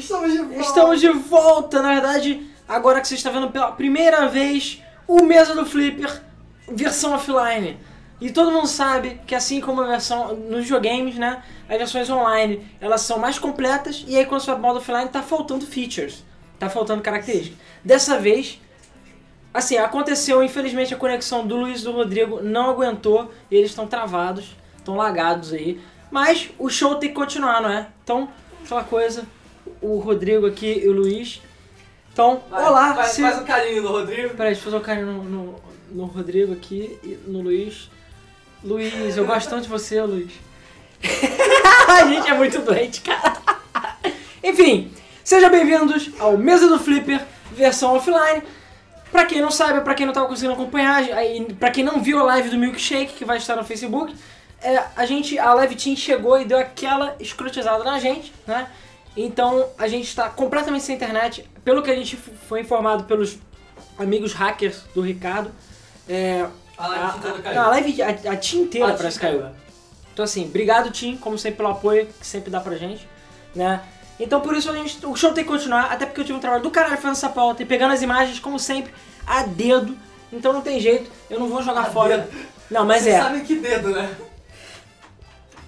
Estamos de volta! Estamos de volta, na verdade, agora que você está vendo pela primeira vez o Mesa do Flipper, versão offline. E todo mundo sabe que assim como a versão nos videogames, né, as versões online, elas são mais completas e aí quando você vai modo offline tá faltando features, tá faltando características. Dessa vez, assim, aconteceu, infelizmente a conexão do Luiz e do Rodrigo não aguentou e eles estão travados, estão lagados aí. Mas o show tem que continuar, não é? Então, aquela coisa, o Rodrigo aqui e o Luiz. Então, Vai, olá, Faz, se... faz um carinho no Rodrigo. Peraí, deixa eu fazer um carinho no, no, no Rodrigo aqui e no Luiz. Luiz, eu gosto tanto de você, Luiz. A gente é muito doente, cara. Enfim, sejam bem-vindos ao Mesa do Flipper, versão offline. Pra quem não sabe, pra quem não tava conseguindo acompanhar, pra quem não viu a live do Milkshake, que vai estar no Facebook, é, a gente, a Live Team chegou e deu aquela escrotizada na gente, né? Então a gente está completamente sem internet. Pelo que a gente foi informado pelos amigos hackers do Ricardo, é, A a, caiu. não, a live, a, a Team inteira Ah, parece que caiu. Então assim, obrigado Tim, como sempre pelo apoio que sempre dá pra gente, né? Então por isso a gente, o show tem que continuar, até porque eu tive um trabalho do caralho fazendo essa pauta e pegando as imagens, como sempre, a dedo. Então não tem jeito, eu não vou jogar A fora. Não, mas Vocês é, sabem que dedo, né?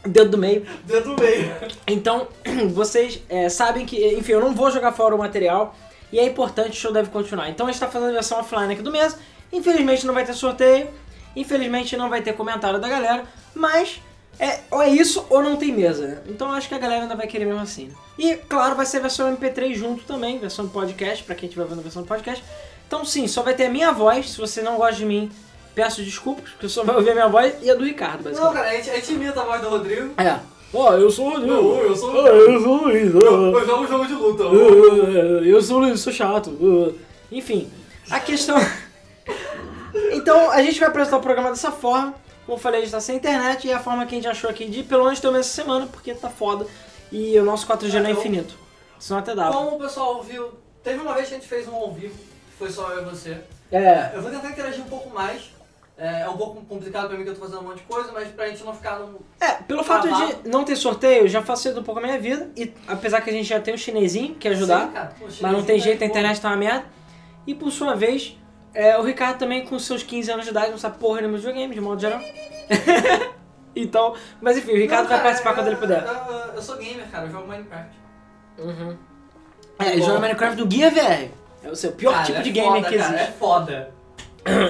Dedo do meio. Dedo do meio. Então, vocês é, sabem que, enfim, eu não vou jogar fora o material e é importante, o show deve continuar. Então a gente tá fazendo a versão offline aqui do mês. Infelizmente não vai ter sorteio, infelizmente não vai ter comentário da galera, mas é, ou é isso ou não tem mesa. né? Então eu acho que a galera ainda vai querer mesmo assim. né? E claro, vai ser a versão MP3 junto também, versão podcast, pra quem estiver vendo a versão podcast. Então sim, só vai ter a minha voz, se você não gosta de mim, peço desculpas, porque só vai ouvir a minha voz e a do Ricardo, Não, basicamente. cara, a gente, a gente imita a voz do Rodrigo. É. Ó, eu sou o Rodrigo. Não, eu sou o Ah, eu sou o Luiz. Eu jogo jogo de luta. Eu sou, eu sou chato. Enfim, a questão. então, a gente vai apresentar o programa dessa forma. Como eu falei, a gente tá sem internet e é a forma que a gente achou aqui de pelo menos ter essa semana, porque tá foda. E o nosso 4G não é infinito. Senão até dava. Como o pessoal viu, teve uma vez que a gente fez um ao vivo, foi só eu e você. É. Eu vou tentar interagir um pouco mais. É, é um pouco complicado pra mim que eu tô fazendo um monte de coisa, mas pra gente não ficar num. É, pelo fato de não ter sorteio, já facilita um pouco a minha vida. E apesar que a gente já tem um chinesinho que ajudar. Sim, cara. Pô, Mas não tem chinesinho jeito, a tá internet tá uma merda. E por sua vez, é, o Ricardo também com seus 15 anos de idade não sabe porra nenhuma de videogame, de modo geral. então, mas enfim, o. Ricardo Não, vai cara, participar quando ele puder. Eu, eu- eu sou gamer, cara, eu jogo Minecraft. Uhum. É, ele joga Minecraft do Guia VR. É o seu pior Cara, tipo é de gamer foda, que cara, existe. É foda.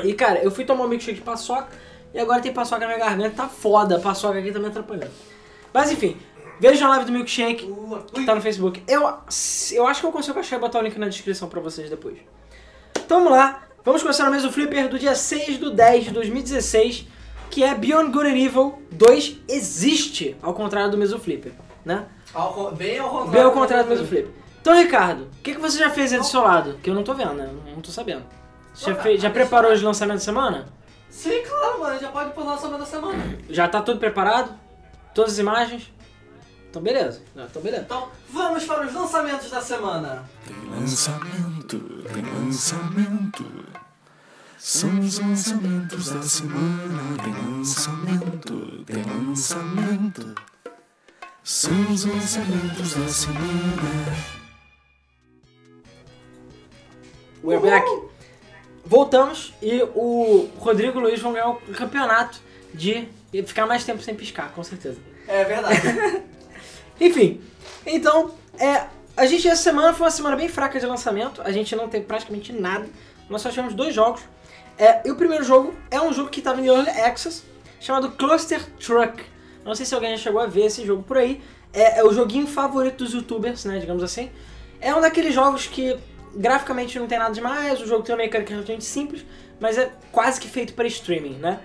E cara, eu fui tomar um milkshake de paçoca e agora tem paçoca na minha garganta, tá foda. A paçoca aqui tá me atrapalhando. Mas enfim, veja a live do milkshake. Que tá no Facebook. Eu, eu acho que eu consigo achar e botar o link na descrição pra vocês depois. Então vamos lá. Vamos começar no mês do Flipper do dia 6 do 10 de 2016, que é Beyond Good and Evil 2 existe, ao contrário do mês do Flipper, né? ao bem ao contrário. Bem ao contrário do mês do Flipper. Então, Ricardo, o que, que você já fez aí do seu lado? Que eu não tô vendo, né? Eu Não tô sabendo. Já, fez, já preparou os lançamentos da semana? Sim, claro, mano. Já pode ir pro lançamento da semana. Já tá tudo preparado? Todas as imagens? Então beleza. Então beleza. Então, vamos para os lançamentos da semana. Tem lançamento, tem lançamento. São os lançamentos da semana. Tem lançamento, tem lançamento. São os lançamentos da semana. We're back. Voltamos e o Rodrigo e o Luiz vão ganhar o campeonato de ficar mais tempo sem piscar, com certeza. É verdade. Enfim, então, é, a gente essa semana foi uma semana bem fraca de lançamento, a gente não teve praticamente nada, nós só tivemos dois jogos. É, e o primeiro jogo é um jogo que estava em Early Access, chamado Cluster Truck. Não sei se alguém já chegou a ver esse jogo por aí. É, é o joguinho favorito dos youtubers, né, digamos assim. É um daqueles jogos que graficamente não tem nada demais, o jogo tem uma mecânica relativamente simples, mas é quase que feito para streaming, né?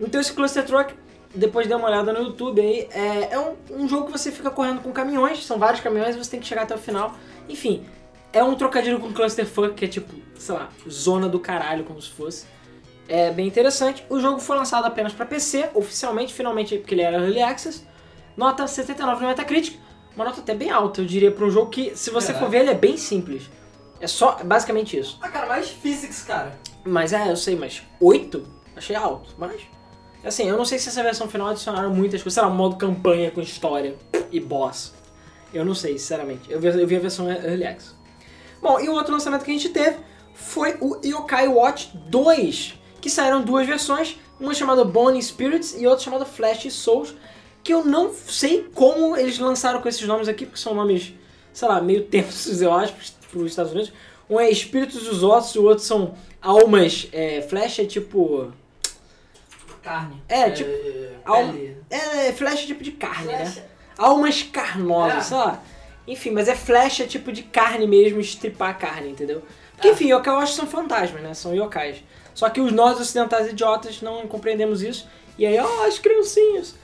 Então esse Cluster Truck, depois de dar uma olhada no YouTube aí, é, é um, um jogo que você fica correndo com caminhões, são vários caminhões e você tem que chegar até o final. Enfim, é um trocadilho com Clusterfuck, que é tipo, sei lá, zona do caralho, como se fosse. É bem interessante. O jogo foi lançado apenas para PC, oficialmente, finalmente, porque ele era Early Access. Nota 79 no Metacritic, uma nota até bem alta, eu diria, para um jogo que, se você É. for ver, ele é bem simples. É só, basicamente isso. ah, cara, mais physics, cara. Mas é, eu sei, mas 8? Achei alto, mas... Assim, eu não sei se essa versão final adicionaram muitas coisas, um modo campanha com história e boss. Eu não sei, sinceramente. Eu vi, eu vi a versão Early Access. Bom, e o outro lançamento que a gente teve foi o Yokai Watch 2, que saíram duas versões, uma chamada Bone Spirits e outra chamada Flash Souls, que eu não sei como eles lançaram com esses nomes aqui, porque são nomes, sei lá, meio tensos, eu acho, para os Estados Unidos. Um é Espíritos dos Ossos, o outro são Almas. É, Flash é tipo... Carne. É, tipo, É, alma- pele. É, Flash é tipo de carne, né? Flecha. Almas carnosas, É. sei lá. Enfim, mas é flecha tipo de carne mesmo, estripar a carne, entendeu? Porque, É. enfim, yokai eu acho que são fantasmas, né? São yokais. Só que os nós ocidentais idiotas não compreendemos isso. E aí, ó, as criancinhas.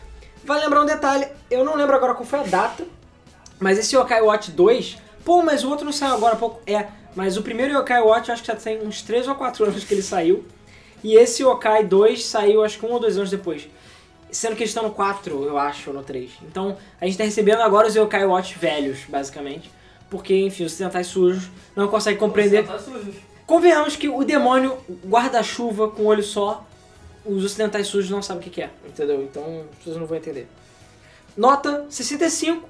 Vai lembrar um detalhe, eu não lembro agora qual foi a data, mas esse Yokai Watch 2, pô, mas o outro não saiu agora há pouco. É, mas o primeiro Yokai Watch acho que já tem uns 3 ou 4 anos que ele saiu. E esse Yokai 2 saiu acho que um ou dois anos depois. Sendo que eles estão no 4, eu acho, ou no 3. Então, a gente tá recebendo agora os Yokai Watch velhos, basicamente. Porque, enfim, os ocidentais sujos não conseguem compreender. Sujos. Convenhamos que o demônio guarda-chuva com olho só, os ocidentais sujos não sabem o que que é, entendeu? Então, vocês não vão entender. Nota 65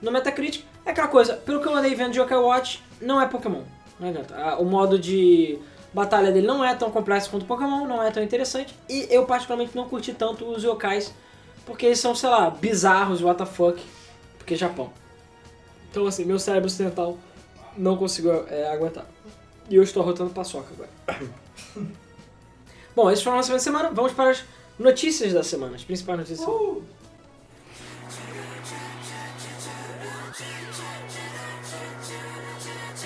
no Metacritic. É aquela coisa, pelo que eu andei vendo de Yokai Watch, não é Pokémon. Não adianta. O modo de batalha dele não é tão complexo quanto Pokémon, não é tão interessante. E eu particularmente não curti tanto os yokais, porque eles são, sei lá, bizarros, WTF, porque é Japão. Então assim, meu cérebro ocidental não conseguiu é, aguentar. E eu estou rotando paçoca agora. Bom, esses foram lançamento da semana. Vamos para as notícias da semana, as principais notícias. Uh,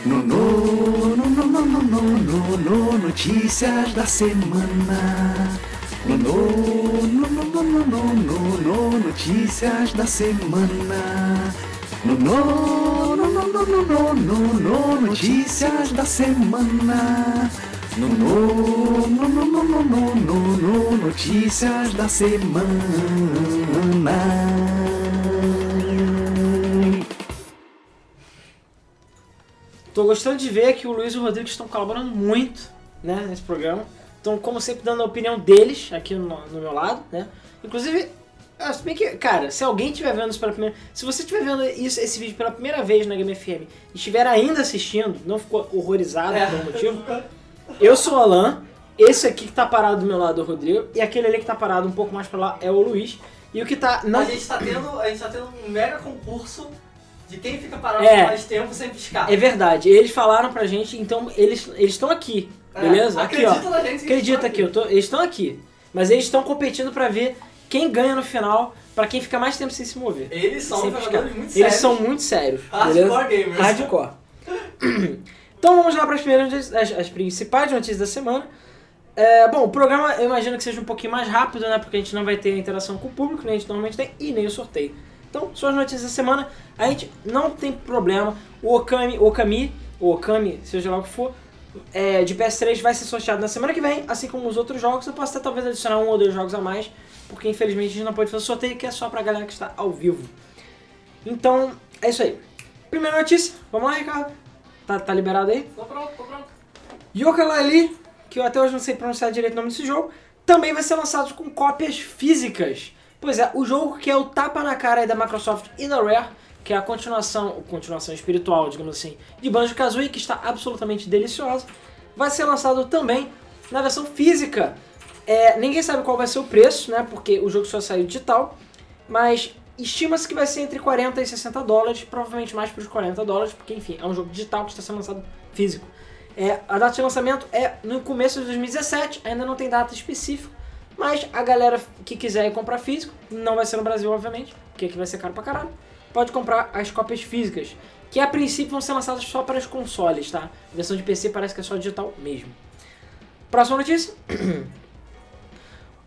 no no no no no no no no notícias da semana. no no no no no no no no notícias da semana. no no no no no no no no notícias da semana. no no no no no no no no notícias da semana. Tô gostando de ver que o Luiz e o Rodrigo estão colaborando muito, né, nesse programa. Estão, como sempre, dando a opinião deles aqui no, no meu lado, né. Inclusive, se bem que, cara, se alguém estiver vendo isso pela primeira... Se você estiver vendo isso, esse vídeo pela primeira vez na Game FM e estiver ainda assistindo, não ficou horrorizado É. por algum motivo, eu sou o Alan, esse aqui que tá parado do meu lado é o Rodrigo, e aquele ali que tá parado um pouco mais pra lá é o Luiz. E o que tá... Não, A gente tá tendo, a gente tá tendo um mega concurso de quem fica parado É. mais tempo sem piscar. É verdade, eles falaram pra gente, então eles eles estão aqui, É, beleza? aqui, ó. acredita na gente que Acredita gente aqui, eu tô- eles estão aqui. Mas eles estão competindo pra ver quem ganha no final, pra quem fica mais tempo sem se mover. Eles são jogadores piscar. muito Eles sérios. são muito sérios, Hardcore beleza? gamers. Hardcore. então vamos lá para as primeiras as, as principais notícias da semana. É, bom, o programa eu imagino que seja um pouquinho mais rápido, né? Porque a gente não vai ter a interação com o público, nem a gente normalmente tem, e nem o sorteio. Então, são as notícias da semana. A gente não tem problema. O Okami, Okami, o Okami, seja lá o que for, é, de PS3 vai ser sorteado na semana que vem, assim como os outros jogos. Eu posso até talvez adicionar um ou dois jogos a mais, porque infelizmente a gente não pode fazer sorteio, que é só pra galera que está ao vivo. Então, é isso aí. Primeira notícia, vamos lá, Ricardo. Tá, tá liberado aí? Tô pronto, tô pronto. Yooka-Laylee, que eu até hoje não sei pronunciar direito o nome desse jogo, também vai ser lançado com cópias físicas. Pois é, o jogo que é o tapa na cara da Microsoft e da Rare, que é a continuação, continuação espiritual, digamos assim, de Banjo-Kazooie, que está absolutamente deliciosa, vai ser lançado também na versão física. É, ninguém sabe qual vai ser o preço, né, porque o jogo só saiu digital, mas estima-se que vai ser entre 40 e 60 dólares, provavelmente mais para os 40 dólares, porque enfim, é um jogo digital que está sendo lançado físico. É, a data de lançamento é no começo de 2017, ainda não tem data específica, mas a galera que quiser comprar físico, não vai ser no Brasil, obviamente, porque aqui vai ser caro pra caralho, pode comprar as cópias físicas, que a princípio vão ser lançadas só para os consoles, tá? A versão de PC parece que é só digital mesmo. Próxima notícia.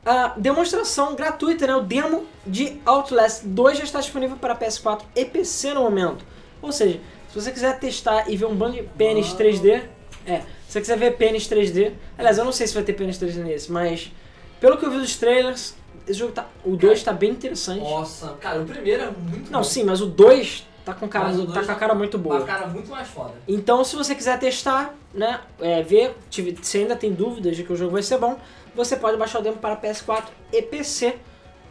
A demonstração gratuita, né? O demo de Outlast 2 já está disponível para PS4 e PC no momento. Ou seja, se você quiser testar e ver um bando de pênis Mano. 3D, é, se você quiser ver pênis 3D, aliás, eu não sei se vai ter pênis 3D nesse, mas pelo que eu vi dos trailers, esse jogo tá, o 2 tá bem interessante. Nossa, cara, o primeiro é muito Não, bom. sim, mas o 2 tá com cara, tá com a cara muito Uma boa. cara muito mais foda. Então, se você quiser testar, né, é, ver, tive- se ainda tem dúvidas de que o jogo vai ser bom, você pode baixar o demo para PS4 e PC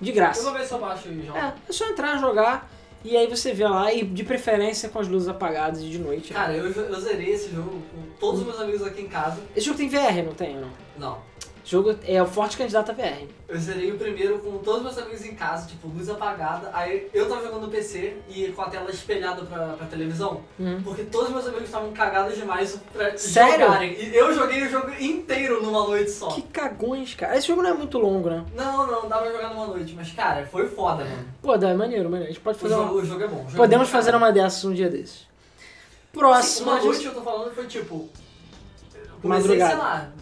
de Eu graça. vou ver se eu baixo o jogo. É, é só entrar, jogar E aí você vê lá, e de preferência com as luzes apagadas e de noite. Cara, eu, eu zerei esse jogo com todos os meus amigos aqui em casa. Esse jogo tem VR, não tem não? Não. Jogo é o forte candidato a VR. Eu zerei o primeiro com todos os meus amigos em casa, tipo, luz apagada. Aí eu tava jogando no PC e com a tela espelhada pra, pra televisão. Uhum. Porque todos os meus amigos estavam cagados demais pra Sério? jogarem. E eu joguei o jogo inteiro numa noite só. Que cagões, cara. Esse jogo não é muito longo, né? Não, não, dava pra jogar numa noite. Mas, cara, foi foda, mano. Pô, dá, é maneiro, maneiro. A gente pode O fazer jogo, uma... o jogo é bom. o jogo é Podemos bom, fazer uma dessas um dia desses. Próximo. uma noite eu tô falando foi tipo. Comecei, Madrugada. sei lá,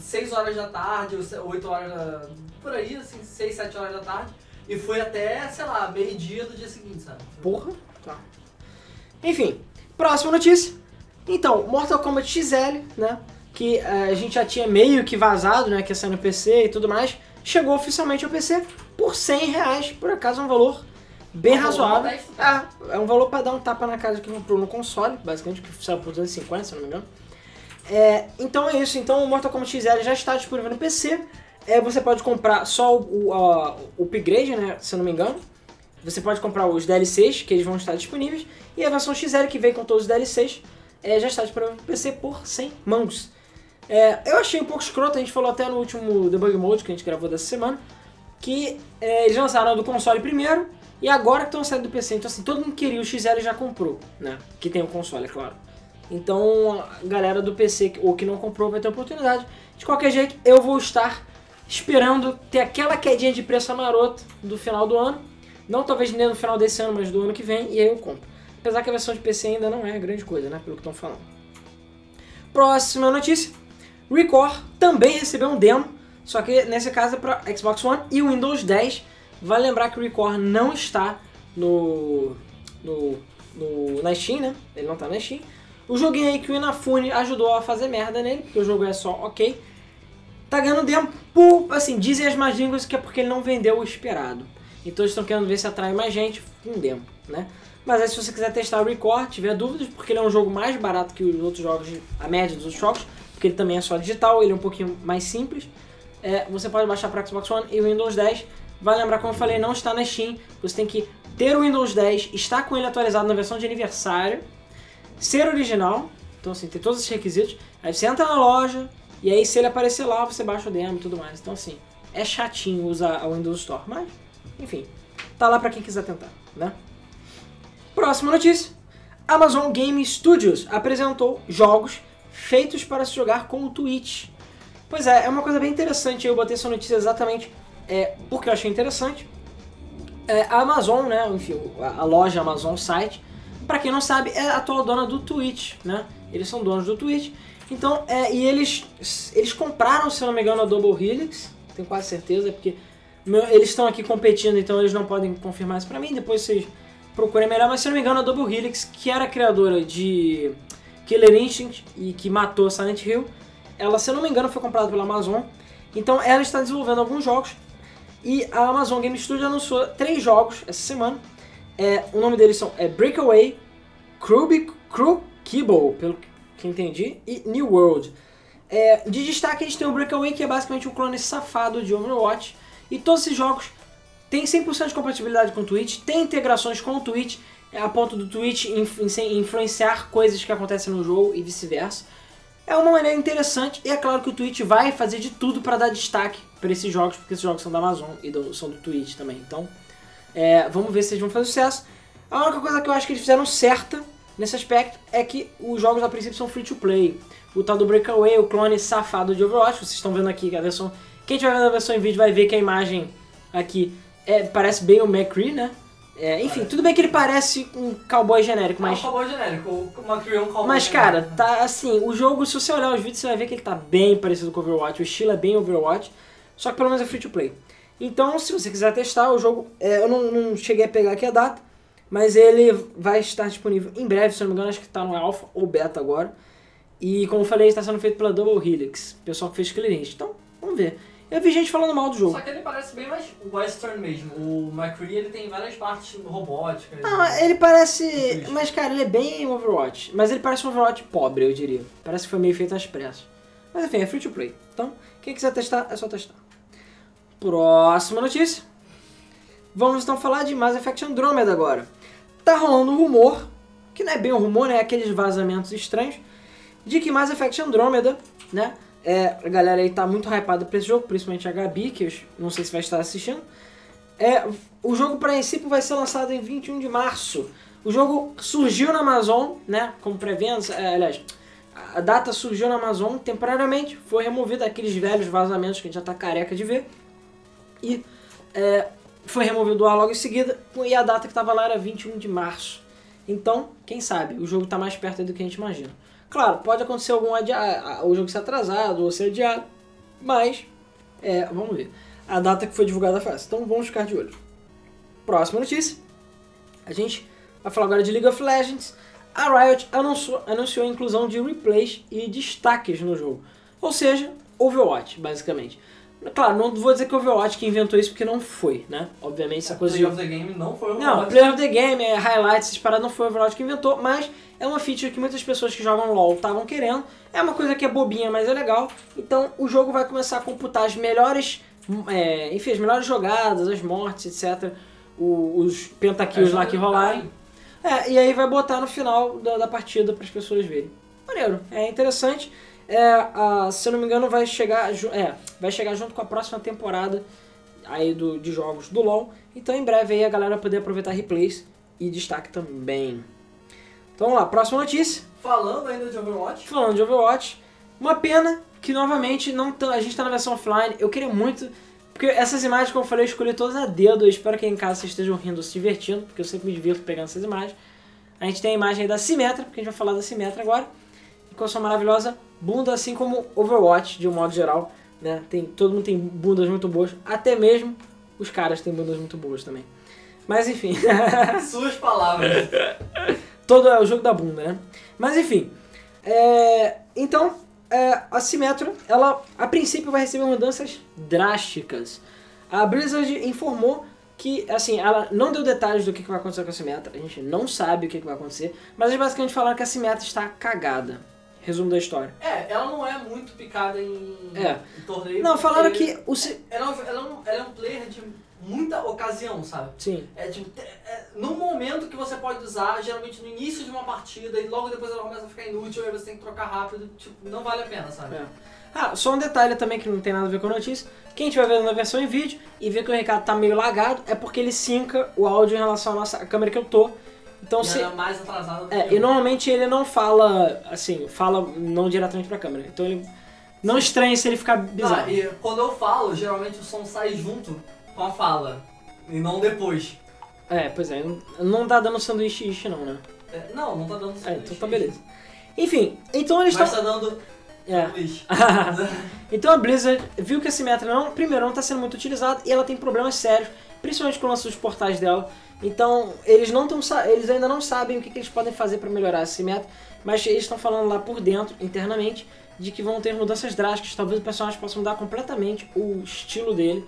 6 horas da tarde, ou 8 horas da. Por aí, assim, 6, 7 horas da tarde. E foi até, sei lá, meio-dia do dia seguinte, sabe? Porra. Tá. Enfim, próxima notícia. Então, Mortal Kombat XL, né? Que eh, a gente já tinha meio que vazado, né? Que ia sair no PC e tudo mais. Chegou oficialmente ao PC por 100 reais. Por acaso é um valor bem Um valor razoável. cara. É, é um valor pra dar um tapa na cara de quem comprou no console, basicamente, que saiu por 250, se não me engano. É, então é isso. Então o Mortal Kombat XL já está disponível no PC. É, você pode comprar só o, o, a- o upgrade, né? Se eu não me engano. Você pode comprar os DLCs, que eles vão estar disponíveis. E a versão XL, que vem com todos os DLCs, é, já está disponível no PC por 100 mãos. É, eu achei um pouco escroto, a gente falou até no último Debug Mode que a gente gravou dessa semana, que é, eles lançaram do console primeiro e agora que estão saindo do PC. Então assim, todo mundo que queria o XL já comprou, né? Que tem o console, é claro. Então a galera do PC ou que não comprou vai ter oportunidade. De qualquer jeito, eu vou estar esperando ter aquela quedinha de preço maroto do final do ano. Não talvez nem no final desse ano, mas do ano que vem, e aí eu compro. Apesar que a versão de PC ainda não é grande coisa, né? Pelo que estão falando. Próxima notícia. Record também recebeu um demo, só que nesse caso é para Xbox One e Windows 10. Vale lembrar que o Record não está no, no, no- na Steam, né? Ele não está na Steam. O joguinho aí que o Inafune ajudou a fazer merda nele, porque o jogo é só ok. Tá ganhando demo por, assim, dizem as más línguas que é porque ele não vendeu o esperado. Então eles estão querendo ver se atrai mais gente com demo, né? Mas aí se você quiser testar o Record, tiver dúvidas, porque ele é um jogo mais barato que os outros jogos, a média dos outros jogos, porque ele também é só digital, ele é um pouquinho mais simples. É, você pode baixar para Xbox One e Windows 10. Vale lembrar, como eu falei, não está na Steam. Você tem que ter o Windows 10, estar com ele atualizado na versão de aniversário, ser original, então assim, ter todos esses requisitos. Aí você entra na loja, e aí se ele aparecer lá, você baixa o demo e tudo mais. Então assim, é chatinho usar a Windows Store, mas, enfim, tá lá para quem quiser tentar, né? Próxima notícia. Amazon Game Studios apresentou jogos feitos para se jogar com o Twitch. Pois é, é uma coisa bem interessante. Eu botei essa notícia exatamente é, porque eu achei interessante. É, a Amazon, né, enfim, a loja Amazon site, para quem não sabe, é a atual dona do Twitch, né? Eles são donos do Twitch. Então, é, e eles eles compraram, se não me engano, a Double Helix, tenho quase certeza, porque meu- eles estão aqui competindo, então eles não podem confirmar isso pra mim. Depois vocês procurem melhor, mas se não me engano, a Double Helix, que era criadora de Killer Instinct e que matou Silent Hill, ela, se não me engano, foi comprada pela Amazon. Então ela está desenvolvendo alguns jogos e a Amazon Game Studio anunciou três jogos essa semana. É, o nome deles são é Breakaway, Crubic, Crew Kibble, pelo que entendi, e New World. É, de destaque a gente tem o Breakaway, que é basicamente um clone safado de Overwatch. E todos esses jogos têm 100% de compatibilidade com o Twitch, tem integrações com o Twitch, a ponto do Twitch inf- in- influenciar coisas que acontecem no jogo e vice-versa. É uma maneira interessante e é claro que o Twitch vai fazer de tudo para dar destaque para esses jogos, porque esses jogos são da Amazon e do- são do Twitch também. Então, é, vamos ver se eles vão fazer sucesso. A única coisa que eu acho que eles fizeram certa nesse aspecto é que os jogos a princípio são free to play. O tal do Breakaway, o clone safado de Overwatch, vocês estão vendo aqui que a versão. Quem estiver vendo a versão em vídeo vai ver que a imagem aqui é, parece bem o McCree, né? É, enfim, tudo bem que ele parece um cowboy genérico, Mas... É um cowboy genérico, o Macri é um cowboy Mas, cara, genérico. tá assim, o jogo, se você olhar os vídeos, você vai ver que ele tá bem parecido com o Overwatch. O estilo é bem Overwatch, só que pelo menos é free to play. Então, se você quiser testar o jogo, é, eu não, não cheguei a pegar aqui a data, mas ele vai estar disponível em breve, se eu não me engano, acho que tá no Alpha ou Beta agora. E como eu falei, está sendo feito pela Double Helix, o pessoal que fez Instinct. Então, vamos ver. Eu vi gente falando mal do jogo. Só que ele parece bem mais western mesmo. O McCree ele tem várias partes robóticas. Ah, ele parece. Mas, cara, ele é bem Overwatch. Mas ele parece um Overwatch pobre, eu diria. Parece que foi meio feito às pressas. Mas enfim, é free to play. Então, quem quiser testar, é só testar. Próxima notícia. Vamos então falar de Mass Effect Andromeda agora. tá rolando um rumor, que não é bem um rumor, né? É aqueles vazamentos estranhos, de que Mass Effect Andromeda, né? É, a galera aí tá muito hypada pra esse jogo, principalmente a Gabi, que eu não sei se vai estar assistindo. É, o jogo, para princípio, vai ser lançado em 21 de março. O jogo surgiu na Amazon, né? Como pré-venda, é, aliás, a data surgiu na Amazon temporariamente, foi removida aqueles velhos vazamentos que a gente já tá careca de ver. E é, foi removido do ar logo em seguida, e a data que estava lá era 21 de março. Então, quem sabe, o jogo está mais perto do que a gente imagina. Claro, pode acontecer algum adia o jogo ser atrasado ou ser adiado, mas é, vamos ver. A data que foi divulgada essa, então vamos ficar de olho. Próxima notícia. A gente vai falar agora de League of Legends. A Riot anunciou, anunciou a inclusão de replays e destaques no jogo. Ou seja, Overwatch, basicamente. Claro, não vou dizer que o Overwatch que inventou isso porque não foi, né? Obviamente essa É, coisa Play de... of the Game não foi o Não, Overwatch. Player of the Game, é, highlights, essas paradas não foi o Overwatch que inventou, mas é uma feature que muitas pessoas que jogam LoL estavam querendo. É uma coisa que é bobinha, mas é legal. Então o jogo vai começar a computar as melhores, é, enfim, as melhores jogadas, as mortes, etc. O- os pentakills lá que rolarem. É, e aí vai botar no final da, da partida para as pessoas verem. Maneiro, é interessante. É, a- se eu não me engano, vai chegar, é, vai chegar junto com a próxima temporada aí do, de jogos do LoL. Então em breve aí a galera vai poder aproveitar replays e destaque também. Então vamos lá, próxima notícia. Falando ainda de Overwatch, Falando de Overwatch, uma pena que novamente não a gente tá na versão offline. Eu queria muito. Porque essas imagens, como eu falei, eu escolhi todas a dedo. Eu espero que aí em casa vocês estejam rindo, se divertindo, porque eu sempre me divirto pegando essas imagens. A gente tem a imagem da Symmetra, porque a gente vai falar da Symmetra agora. Com a sua maravilhosa bunda, assim como Overwatch, de um modo geral. Né? Tem, todo mundo tem bundas muito boas, até mesmo os caras têm bundas muito boas também. Mas enfim. suas palavras. Todo é o jogo da bunda, né? Mas enfim. é, então, é, a Symmetra, ela a princípio vai receber mudanças drásticas. A Blizzard informou que, assim, ela não deu detalhes do que que vai acontecer com a Symmetra, a gente não sabe o que que vai acontecer, mas eles basicamente falaram que a Symmetra está cagada. Resumo da história. É, ela não é muito picada em, É. em torneio. Não, falaram que o. Si- Ela, é um- ela, é ela é um player de muita ocasião, sabe? Sim. É tipo, é, num momento que você pode usar, geralmente no início de uma partida, e logo depois ela começa a ficar inútil, aí você tem que trocar rápido, tipo, não vale a pena, sabe? É. Ah, só um detalhe também que não tem nada a ver com a notícia. Quem estiver vendo na versão em vídeo e vê que o Ricardo tá meio lagado, é porque ele sinca o áudio em relação à nossa à câmera que eu tô. Então e se. ela é mais atrasada do É, que e normalmente ele não fala assim, fala não diretamente pra câmera. Então ele. Não estranhe se ele ficar bizarro. Ah, e quando eu falo, geralmente o som sai junto com a fala, e não depois. É, pois é, não- tá dando sanduíche ishi não, né? É, não, não tá dando É, então tá beleza. Enfim, então eles Mas estão. tá dando É. sanduíche. Então a Blizzard viu que a Symmetra não, primeiro, não está sendo muito utilizada e ela tem problemas sérios, principalmente com o lance dos portais dela. Então eles não tão, eles ainda não sabem o que, que eles podem fazer para melhorar a Symmetra, mas eles estão falando lá por dentro, internamente, de que vão ter mudanças drásticas. Talvez o personagem possa mudar completamente o estilo dele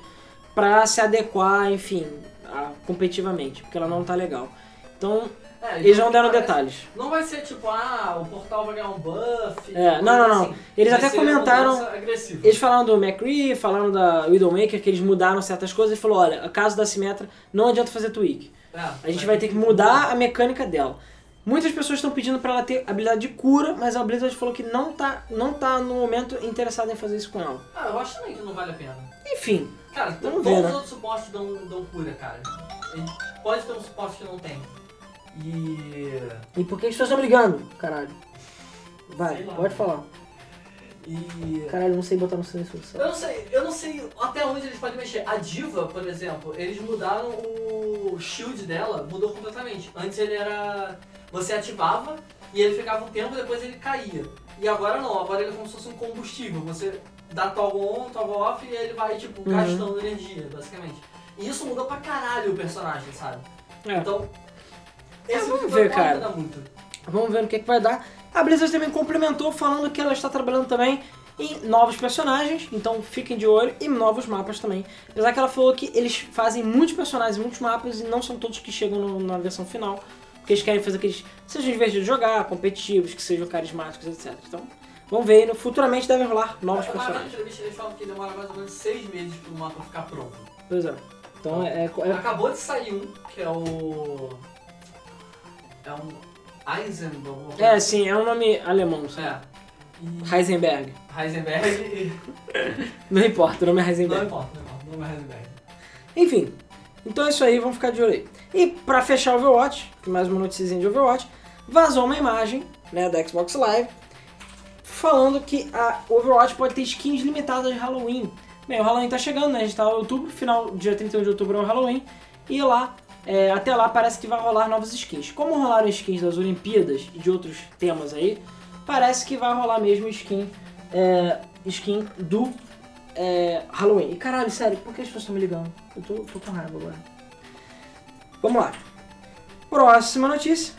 para se adequar, enfim, a- competitivamente, porque ela não tá legal. Então É, eles então não deram parece- detalhes. Não vai ser tipo, ah, o portal vai ganhar um buff. É, não, não, não. assim. Eles Vai até comentaram-. Eles falaram do McCree, falaram da Widowmaker, que eles mudaram certas coisas e falou, olha, a caso da Symmetra, não adianta fazer tweak. É, A gente vai ter que mudar a mecânica dela. Muitas pessoas estão pedindo pra ela ter habilidade de cura, mas a Blizzard falou que não tá, não tá no momento interessada em fazer isso com ela. Ah, eu acho também que não vale a pena. Enfim, Cara, todos ver, os né? outros suportes dão, dão cura, cara. Pode ter um suporte que não tem. E. e por que as pessoas estão brigando? Caralho. Vai, pode falar. E. Caralho, não sei botar no silêncio. Eu não sei, eu não sei até onde eles podem mexer. A diva, por exemplo, eles mudaram o shield dela, mudou completamente. Antes ele era. Você ativava e ele ficava um tempo depois ele caía. E agora não, agora ele é como se fosse um combustível. Você dá toggle on, toggle off e ele vai, tipo, Uhum. gastando energia, basicamente. E isso mudou pra caralho o personagem, sabe? É. Então. É, Esse vamos tipo ver, cara. muito. Vamos ver no que, que vai dar. A Blizzard também complementou falando que ela está trabalhando também em novos personagens, então fiquem de olho, e novos mapas também. Apesar que ela falou que eles fazem muitos personagens, muitos mapas, e não são todos que chegam no- na versão final, porque eles querem fazer que eles sejam divertidos de jogar, competitivos, que sejam carismáticos, etc. Então, vamos ver, no- futuramente devem rolar novos vendo personagens. eles falam que demora mais ou menos seis meses pro mapa ficar pronto. Pois é. Então é, é- é- Acabou de sair um, que é o. É um Eisenberg. alguma coisa É, sim, é um nome alemão. sabe? É. Heisenberg. Heisenberg. Não importa, o nome é Não Heisenberg. importa, não importa. Não é Heisenberg. Enfim, então é isso aí, vamos ficar de olho aí. E pra fechar o Overwatch, mais uma notícia de Overwatch, vazou uma imagem né, da Xbox Live falando que a Overwatch pode ter skins limitadas de Halloween. Bem, o Halloween tá chegando, né? A gente tá em outubro, final, dia 31 de outubro é o Halloween, e lá, é, até lá parece que vai rolar novas skins. Como rolaram skins das Olimpíadas e de outros temas aí, parece que vai rolar mesmo skin, é, skin do é, Halloween. E caralho, sério, por que as pessoas estão me ligando? Eu tô, tô com raiva agora. Vamos lá. Próxima notícia.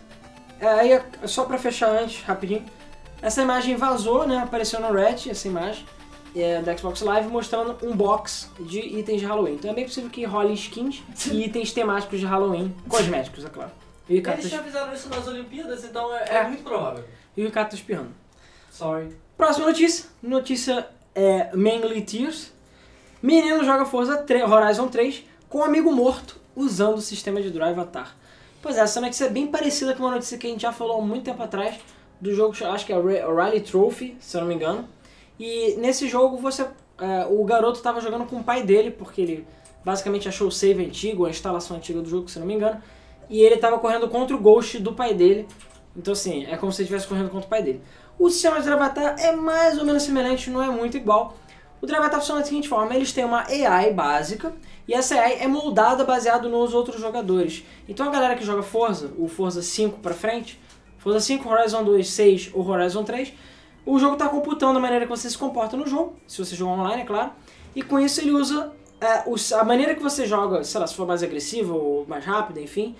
É, aí, é só pra fechar antes, rapidinho. Essa imagem vazou, né? Apareceu no Reddit, essa imagem é, da Xbox Live, mostrando um box de itens de Halloween. Então é bem possível que role skins e itens temáticos de Halloween, cosméticos, é claro. E Eles tá, já fizeram isso nas Olimpíadas, então é, É. é muito provável. e o Ricardo tá espirrando. Sorry. Próxima notícia. Notícia é Mainly Tears. Menino joga Forza 3, Horizon 3 com um amigo morto usando o sistema de Drive Avatar. Pois é, essa notícia é bem parecida com uma notícia que a gente já falou há muito tempo atrás do jogo, acho que é o Rally Trophy, se eu não me engano. E nesse jogo você, é, o garoto estava jogando com o pai dele, porque ele basicamente achou o save antigo, a instalação antiga do jogo, se não me engano. E ele estava correndo contra o Ghost do pai dele. Então assim, é como se ele estivesse correndo contra o pai dele. O sistema de Drive Avatar é mais ou menos semelhante, não é muito igual. O Drive Avatar funciona da seguinte forma, eles têm uma AI básica, e essa AI é moldada baseado nos outros jogadores. Então a galera que joga Forza, o Forza 5 pra frente, Forza 5, Horizon 2, 6 ou Horizon 3, o jogo está computando a maneira que você se comporta no jogo, se você jogar online, é claro, e com isso ele usa é, a maneira que você joga, sei lá, se for mais agressiva ou mais rápida, enfim,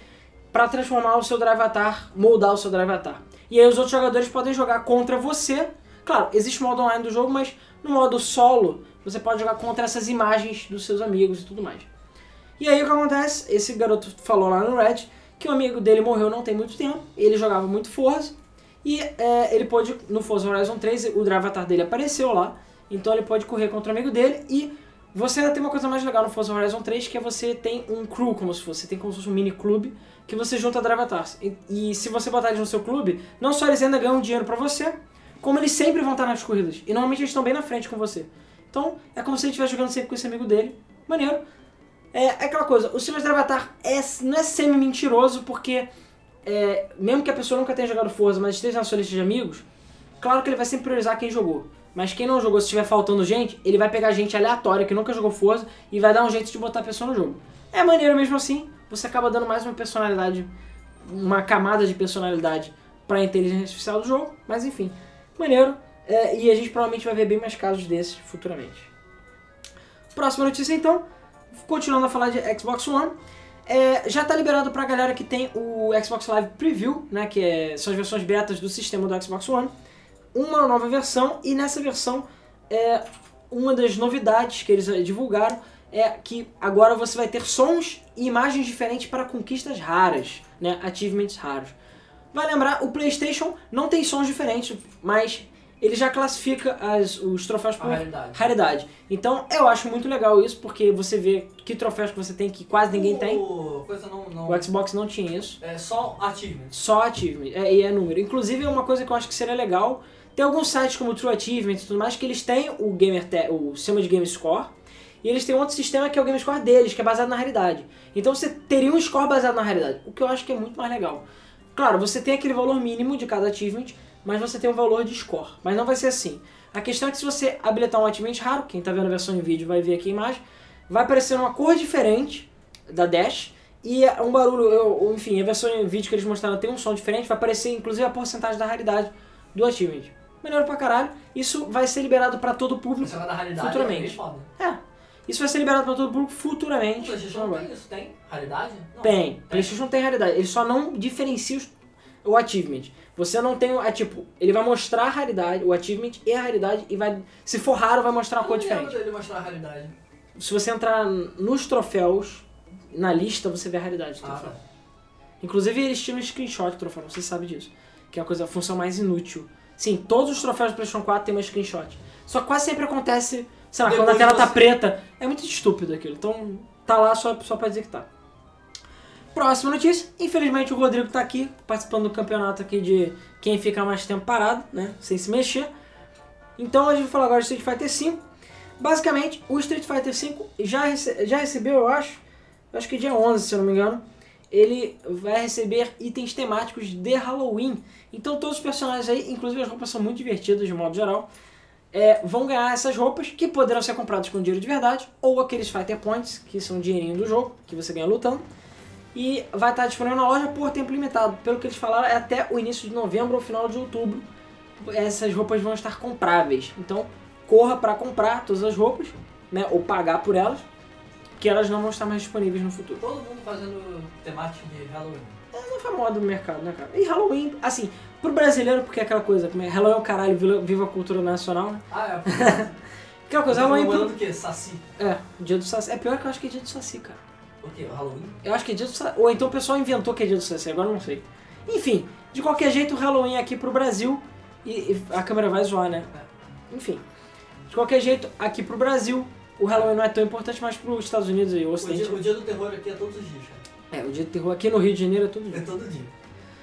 para transformar o seu Drive Avatar, moldar o seu Drive Avatar. E aí os outros jogadores podem jogar contra você. Claro, existe o modo online do jogo, mas no modo solo você pode jogar contra essas imagens dos seus amigos e tudo mais. E aí o que acontece? Esse garoto falou lá no Red que o amigo dele morreu não tem muito tempo, ele jogava muito Forza, e é, ele pôde, no Forza Horizon 3, o Drive dele apareceu lá, então ele pode correr contra o amigo dele, e você ainda tem uma coisa mais legal no Forza Horizon 3, que é você tem um crew, como se fosse, você tem como se fosse um mini clube, que você junta Drive Avatars. E, e se você botar eles no seu clube, não só eles ainda ganham dinheiro pra você, como eles sempre vão estar nas corridas, e normalmente eles estão bem na frente com você. Então, é como se ele estivesse jogando sempre com esse amigo dele, maneiro. É, é aquela coisa, o sistema de Drive Avatar é, não é semi-mentiroso, porque é, mesmo que a pessoa nunca tenha jogado Forza, mas esteja na sua lista de amigos, claro que ele vai sempre priorizar quem jogou. Mas quem não jogou, se estiver faltando gente, ele vai pegar gente aleatória que nunca jogou Forza e vai dar um jeito de botar a pessoa no jogo. É maneiro mesmo assim, você acaba dando mais uma personalidade, uma camada de personalidade pra inteligência artificial do jogo, mas enfim, maneiro. é, e a gente provavelmente vai ver bem mais casos desses futuramente. Próxima notícia então, continuando a falar de Xbox One. É, já está liberado pra galera que tem o Xbox Live Preview, né, que é- são as versões betas do sistema do Xbox One, uma nova versão e nessa versão é, uma das novidades que eles eh, divulgaram é que agora você vai ter sons e imagens diferentes para conquistas raras, né, achievements raros. Vai lembrar, o PlayStation não tem sons diferentes, mas ele já classifica as- os troféus por realidade. raridade. Então eu acho muito legal isso, porque você vê que troféus que você tem que quase ninguém tem. O... Coisa não... não... O Xbox não tinha isso. É só achievement. Só achievement, é, e é número. Inclusive é uma coisa que eu acho que seria legal. Tem alguns sites como o True Achievement e tudo mais que eles têm o Gamer o sistema de Game Score. E eles têm outro sistema que é o Game Score deles, que é baseado na realidade. Então você teria um score baseado na realidade, o que eu acho que é muito mais legal. Claro, você tem aquele valor mínimo de cada achievement, mas você tem um valor de score. Mas não vai ser assim. A questão é que se você habilitar um achievement raro, quem tá vendo a versão em vídeo vai ver aqui a imagem, vai aparecer uma cor diferente da Dash e é um barulho, eu- enfim, a versão em vídeo que eles mostraram tem um som diferente, vai aparecer inclusive a porcentagem da raridade do achievement. Melhor pra caralho. Isso vai ser liberado pra todo o público. Raridade Futuramente. é. É. Isso vai ser liberado pra todo o público O futuramente. PlayStation Não tem isso, tem? Raridade? Não. Tem. PlayStation tem raridade. Ele só não diferencia o achievement. Você não tem. É tipo, ele vai mostrar a raridade, o achievement e a raridade, e vai. Se for raro, vai mostrar uma cor diferente. dele mostrar a raridade. Se você entrar nos troféus, na lista, você vê a raridade do Ah, troféu. tá. Inclusive eles tiram screenshot do troféu, você sabe disso. Que é a coisa, a função mais inútil. Sim, todos os troféus do PlayStation 4 tem uma screenshot. Só que quase sempre acontece, sei lá, Depois quando a tela tá você- preta. É muito estúpido aquilo. Então tá lá só, só pra dizer que tá. Próxima notícia. Infelizmente o Rodrigo tá aqui, participando do campeonato aqui de quem fica mais tempo parado, né? Sem se mexer. Então a gente vai falar agora de Street Fighter V. Basicamente, o Street Fighter V já, rece- já recebeu, eu acho, acho que dia 11, se eu não me engano, ele vai receber itens temáticos de Halloween. Então todos os personagens aí, inclusive as roupas são muito divertidas de modo geral, é, vão ganhar essas roupas que poderão ser compradas com dinheiro de verdade ou aqueles Fighter Points, que são dinheirinho do jogo, que você ganha lutando. E vai estar disponível na loja por tempo limitado. Pelo que eles falaram, é até o início de novembro ou final de outubro. Essas roupas vão estar compráveis. Então, corra para comprar todas as roupas, né? Ou pagar por elas, que elas não vão estar mais disponíveis no futuro. Todo mundo fazendo temática de Halloween. É, não foi moda do mercado, né, cara? E Halloween, assim, pro brasileiro, porque é aquela coisa, como é Halloween é o caralho, viva- a cultura nacional, né? Ah, é. Aquela coisa, Halloween. Pro... o quê? Saci. É, dia do Saci. É pior que eu acho que é dia do Saci, cara. O quê? O Halloween? Eu acho que é dia do Saci. Ou então o pessoal inventou que é dia do Saci, agora eu não sei. Enfim, de qualquer jeito, o Halloween é aqui pro Brasil. E, e a câmera vai zoar, né? Enfim. De qualquer jeito, aqui pro Brasil, o Halloween não é tão importante, mas pros Estados Unidos e o O Ocidente. dia, o dia do terror aqui é todos os dias, cara. É, o dia do terror aqui no Rio de Janeiro é todo É dia. todo dia.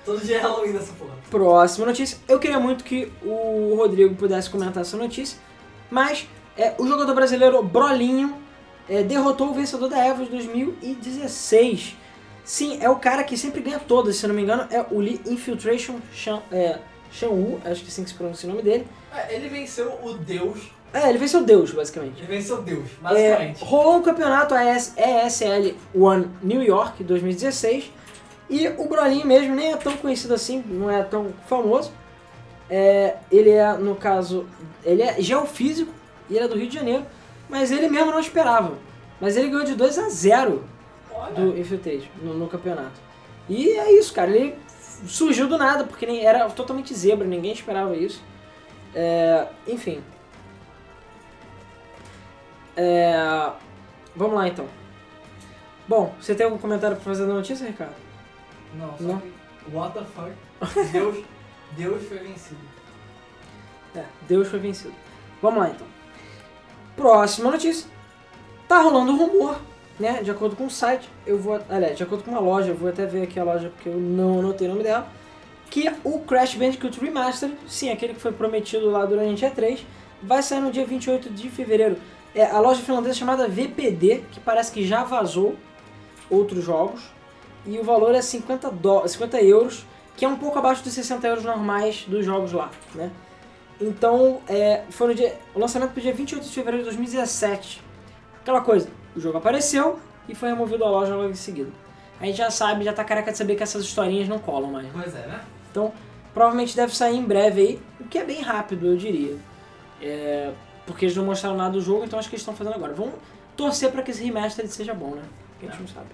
Todo dia é Halloween nessa porra. Próxima notícia. Eu queria muito que o Rodrigo pudesse comentar essa notícia, mas é, o jogador brasileiro Brolinho é, derrotou o vencedor da EVO de 2016. Sim, é o cara que sempre ganha todas, se não me engano, é o Lee Infiltration Shan, é, Shan-Wu, acho que assim que se pronuncia o nome dele. É, ele venceu o Deus. É, ele venceu Deus, basicamente. Ele venceu Deus, É, basicamente. rolou um campeonato AS ESL One New York 2016 e o Brolinho mesmo nem é tão conhecido assim, não é tão famoso. É, ele é, no caso, ele é geofísico e ele é do Rio de Janeiro, mas ele mesmo não esperava. Mas ele ganhou de 2 a 0 Olha. do Infiltrate no, no campeonato. E é isso, cara. Ele surgiu do nada, porque nem, era totalmente zebra, ninguém esperava isso. É, enfim. É, vamos lá então. Bom, você tem algum comentário pra fazer da notícia, Ricardo? Não, só Não. que. What the fuck? Deus, Deus foi vencido. É, Deus foi vencido. Vamos lá então. Próxima notícia. Tá rolando um rumor, né? De acordo com o site, eu vou. Aliás, de acordo com uma loja, eu vou até ver aqui a loja porque eu não anotei o nome dela. Que o Crash Bandicoot Remastered, sim, aquele que foi prometido lá durante a E3, vai sair no dia 28 de fevereiro. É a loja finlandesa chamada VPD, que parece que já vazou outros jogos. E o valor é 50, dó 50 euros, que é um pouco abaixo dos 60 euros normais dos jogos lá, né? Então, é, foi no dia, o lançamento foi dia 28 de fevereiro de 2017. Aquela coisa, o jogo apareceu e foi removido da loja logo em seguida. A gente já sabe, já tá careca de saber que essas historinhas não colam mais. Pois é, né? Então, provavelmente deve sair em breve aí, o que é bem rápido, eu diria. É, porque eles não mostraram nada do jogo, então acho que eles estão fazendo agora. Vamos torcer para que esse remaster seja bom, né? Porque a gente não sabe.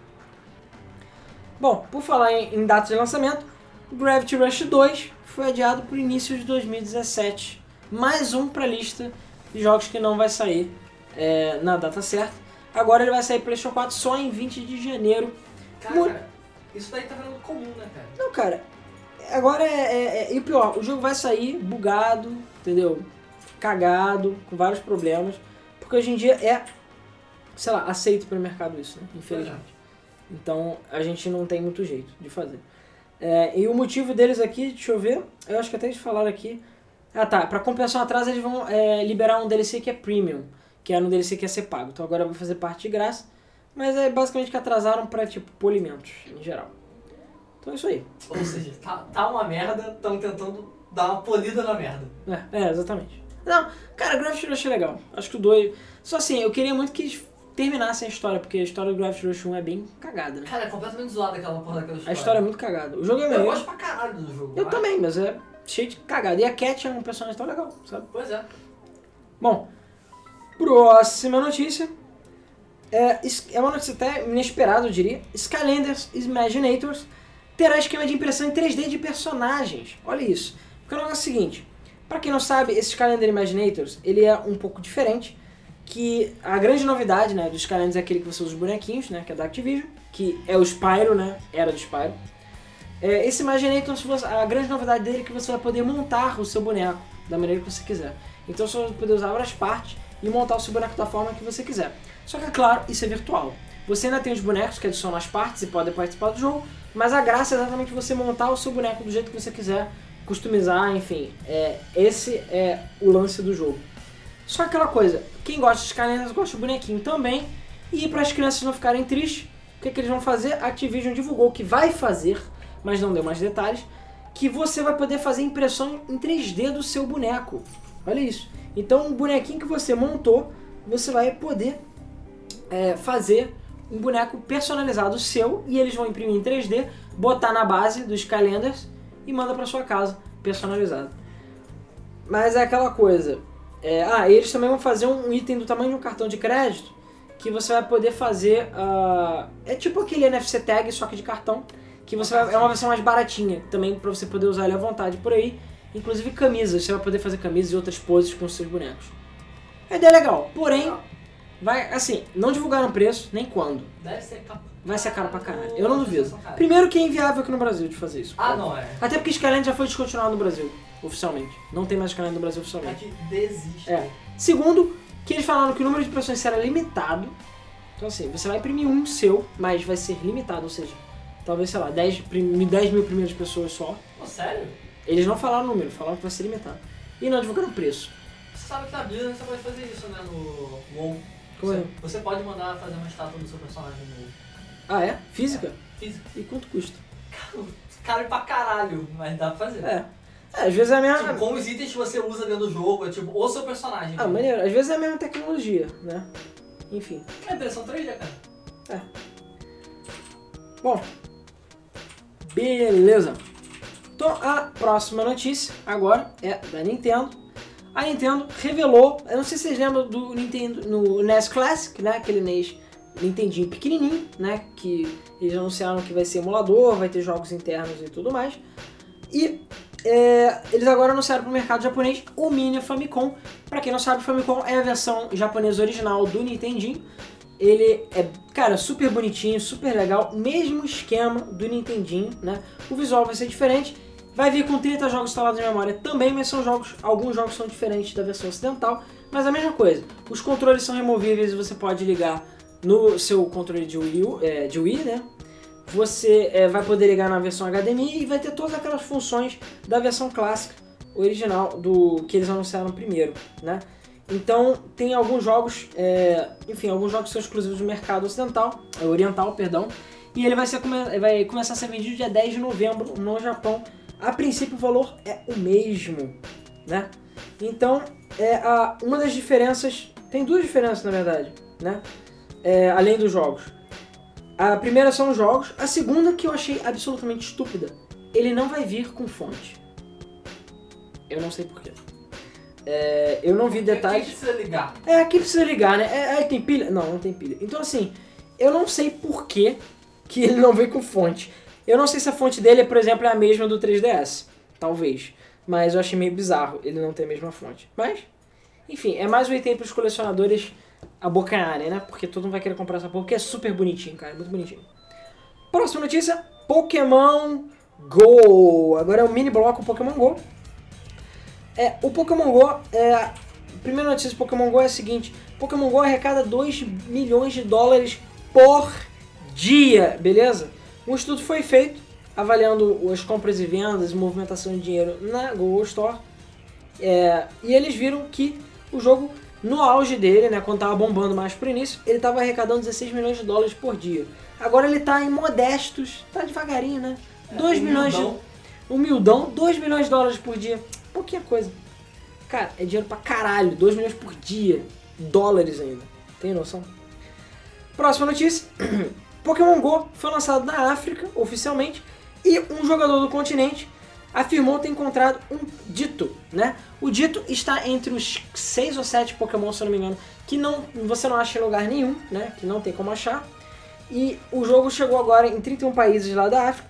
Bom, por falar em, em data de lançamento, Gravity Rush 2 foi adiado para o início de 2017. Mais um para a lista de jogos que não vai sair é, na data certa. Agora ele vai sair PlayStation 4 só em 20 de janeiro. Cara, Muito- isso daí tá virando comum, né, cara? Não, cara, agora é, é- é- E o pior, o jogo vai sair bugado, entendeu? Cagado, com vários problemas. Porque hoje em dia é, sei lá, aceito pelo mercado isso, né? Infelizmente. Então a gente não tem muito jeito de fazer. É, e o motivo deles aqui, deixa eu ver, eu acho que até eles falaram aqui. Ah tá, pra compensar o atraso eles vão é, liberar um DLC que é premium, que era um DLC que ia ser pago. Então agora vai fazer parte de graça. Mas é basicamente que atrasaram pra, tipo, polimentos, em geral. Então é isso aí. Ou seja, tá, tá uma merda, estão tentando dar uma polida na merda. É, é, exatamente. Não, cara, Gravity Rush é legal. Acho que o 2. Só assim, eu queria muito que eles terminassem a história, porque a história do Gravity Rush 1 é bem cagada, né? Cara, é completamente zoada aquela porra daquela A história. história é muito cagada. O jogo é Eu gosto pra caralho do jogo. Eu também, mas é cheio de cagada. E a Cat é um personagem tão legal, sabe? Pois é. Bom, próxima notícia. É, é uma notícia até inesperada, eu diria. Skylanders Imaginators terá esquema de impressão em 3D de personagens. Olha isso. Porque o negócio é o seguinte. Pra quem não sabe, esse Skylander Imaginators, ele é um pouco diferente. Que a grande novidade, né, dos Skylanders é aquele que você usa os bonequinhos, né, que é da Activision. Que é o Spyro, né, era do Spyro. É, esse Imaginator, você- a grande novidade dele é que você vai poder montar o seu boneco da maneira que você quiser. Então você vai poder usar várias partes e montar o seu boneco da forma que você quiser. Só que é claro, isso é virtual. Você ainda tem os bonecos que adicionam as partes e podem participar do jogo, mas a graça é exatamente você montar o seu boneco do jeito que você quiser, customizar, enfim. É, esse é o lance do jogo. Só aquela coisa, quem gosta de Skylanders gosta do bonequinho também. E para as crianças não ficarem tristes, o que, que eles vão fazer? A Activision divulgou que vai fazer, mas não deu mais detalhes, que você vai poder fazer impressão em 3D do seu boneco. Olha isso. Então, o bonequinho que você montou, você vai poder é, fazer um boneco personalizado seu e eles vão imprimir em 3D, botar na base dos Skylanders e manda para sua casa personalizado. Mas é aquela coisa. É, ah, eles também vão fazer um item do tamanho de um cartão de crédito que você vai poder fazer. Uh, é tipo aquele NFC tag, só que de cartão. Que você vai, é uma versão mais baratinha também para você poder usar ele à vontade por aí. Inclusive camisas, você vai poder fazer camisas e outras poses com os seus bonecos. A ideia é legal, porém, vai assim, não divulgaram preço nem quando. Deve ser. Vai ser caro pra caralho. Eu não duvido. Primeiro que é inviável aqui no Brasil de fazer isso. Ah, não é. Até porque Skyland já foi descontinuado no Brasil, oficialmente. Não tem mais Skyland no Brasil É oficialmente. que desiste. É. Segundo, que eles falaram que o número de impressões será limitado. Então assim, você vai imprimir um seu, mas vai ser limitado, ou seja, talvez, sei lá, 10, prim- 10 mil primeiras pessoas só. Pô, sério? Eles não falaram o número, falaram que vai ser limitado. E não divulgaram o preço. Você sabe que na Blizzard você pode fazer isso, né? No WoW. Como você, é? você pode mandar fazer uma estátua do seu personagem no Ah, é? Física? físico. E quanto custa? Caro pra caralho, mas dá pra fazer. É. É, às vezes é a mesma. Tipo, com os itens que você usa dentro do jogo, é tipo, o seu personagem. Ah, maneiro. Às vezes é a mesma tecnologia, né? Enfim. É impressão 3D, cara. Bom. Beleza. Então a próxima notícia agora é da Nintendo. A Nintendo revelou, eu não sei se vocês lembram do Nintendo no NES Classic, né? Aquele NES Nintendinho pequenininho, né? Que eles anunciaram que vai ser emulador, vai ter jogos internos e tudo mais. E é, eles agora anunciaram para o mercado japonês o Mini Famicom. Para quem não sabe, o Famicom é a versão japonesa original do Nintendinho. Ele é, cara, super bonitinho, super legal, mesmo esquema do Nintendinho, né? O visual vai ser diferente. Vai vir com 30 jogos instalados em memória também, mas são jogos, alguns jogos são diferentes da versão ocidental, mas a mesma coisa. Os controles são removíveis e você pode ligar no seu controle de Wii, é, de Wii né? Você é, vai poder ligar na versão HDMI e vai ter todas aquelas funções da versão clássica original do que eles anunciaram primeiro, né? Então tem alguns jogos, é, enfim, alguns jogos são exclusivos do mercado ocidental, é, oriental, perdão, e ele vai, ser, vai começar a ser vendido dia 10 de novembro no Japão. A princípio o valor é o mesmo, né? Então, é a, uma das diferenças, tem duas diferenças na verdade, né? É, além dos jogos. A primeira são os jogos, a segunda que eu achei absolutamente estúpida, ele não vai vir com fonte. Eu não sei porquê. É, eu não vi detalhes. Quem precisa ligar? É, aqui precisa ligar, né? É, é, tem pilha? Não, não tem pilha. Então, assim, eu não sei por que, que ele não veio com fonte. Eu não sei se a fonte dele, por exemplo, é a mesma do 3DS. Talvez. Mas eu achei meio bizarro ele não ter a mesma fonte. Mas, enfim, é mais um item para os colecionadores abocanharem, né? Porque todo mundo vai querer comprar essa porra, porque é super bonitinho, cara. Muito bonitinho. Próxima notícia: Pokémon Go. Agora é o mini bloco Pokémon Go. É, o Pokémon Go, é, primeira notícia do Pokémon Go é a seguinte: Pokémon Go arrecada 2 milhões de dólares por dia, beleza? Um estudo foi feito avaliando as compras e vendas e movimentação de dinheiro na Google Store. É, e eles viram que o jogo, no auge dele, né, quando tava bombando mais pro início, ele tava arrecadando 16 milhões de dólares por dia. Agora ele tá em modestos, tá devagarinho, né? 2 milhões de. humildão. Humildão, 2 milhões de dólares por dia. Pouquinha coisa. Cara, é dinheiro pra caralho. 2 milhões por dia. Dólares ainda. Tem noção? Próxima notícia. Pokémon GO foi lançado na África, oficialmente, e um jogador do continente afirmou ter encontrado um dito, né? O dito está entre os 6 ou 7 Pokémon, se eu não me engano, que não, você não acha em lugar nenhum, né? Que não tem como achar. E o jogo chegou agora em 31 países lá da África.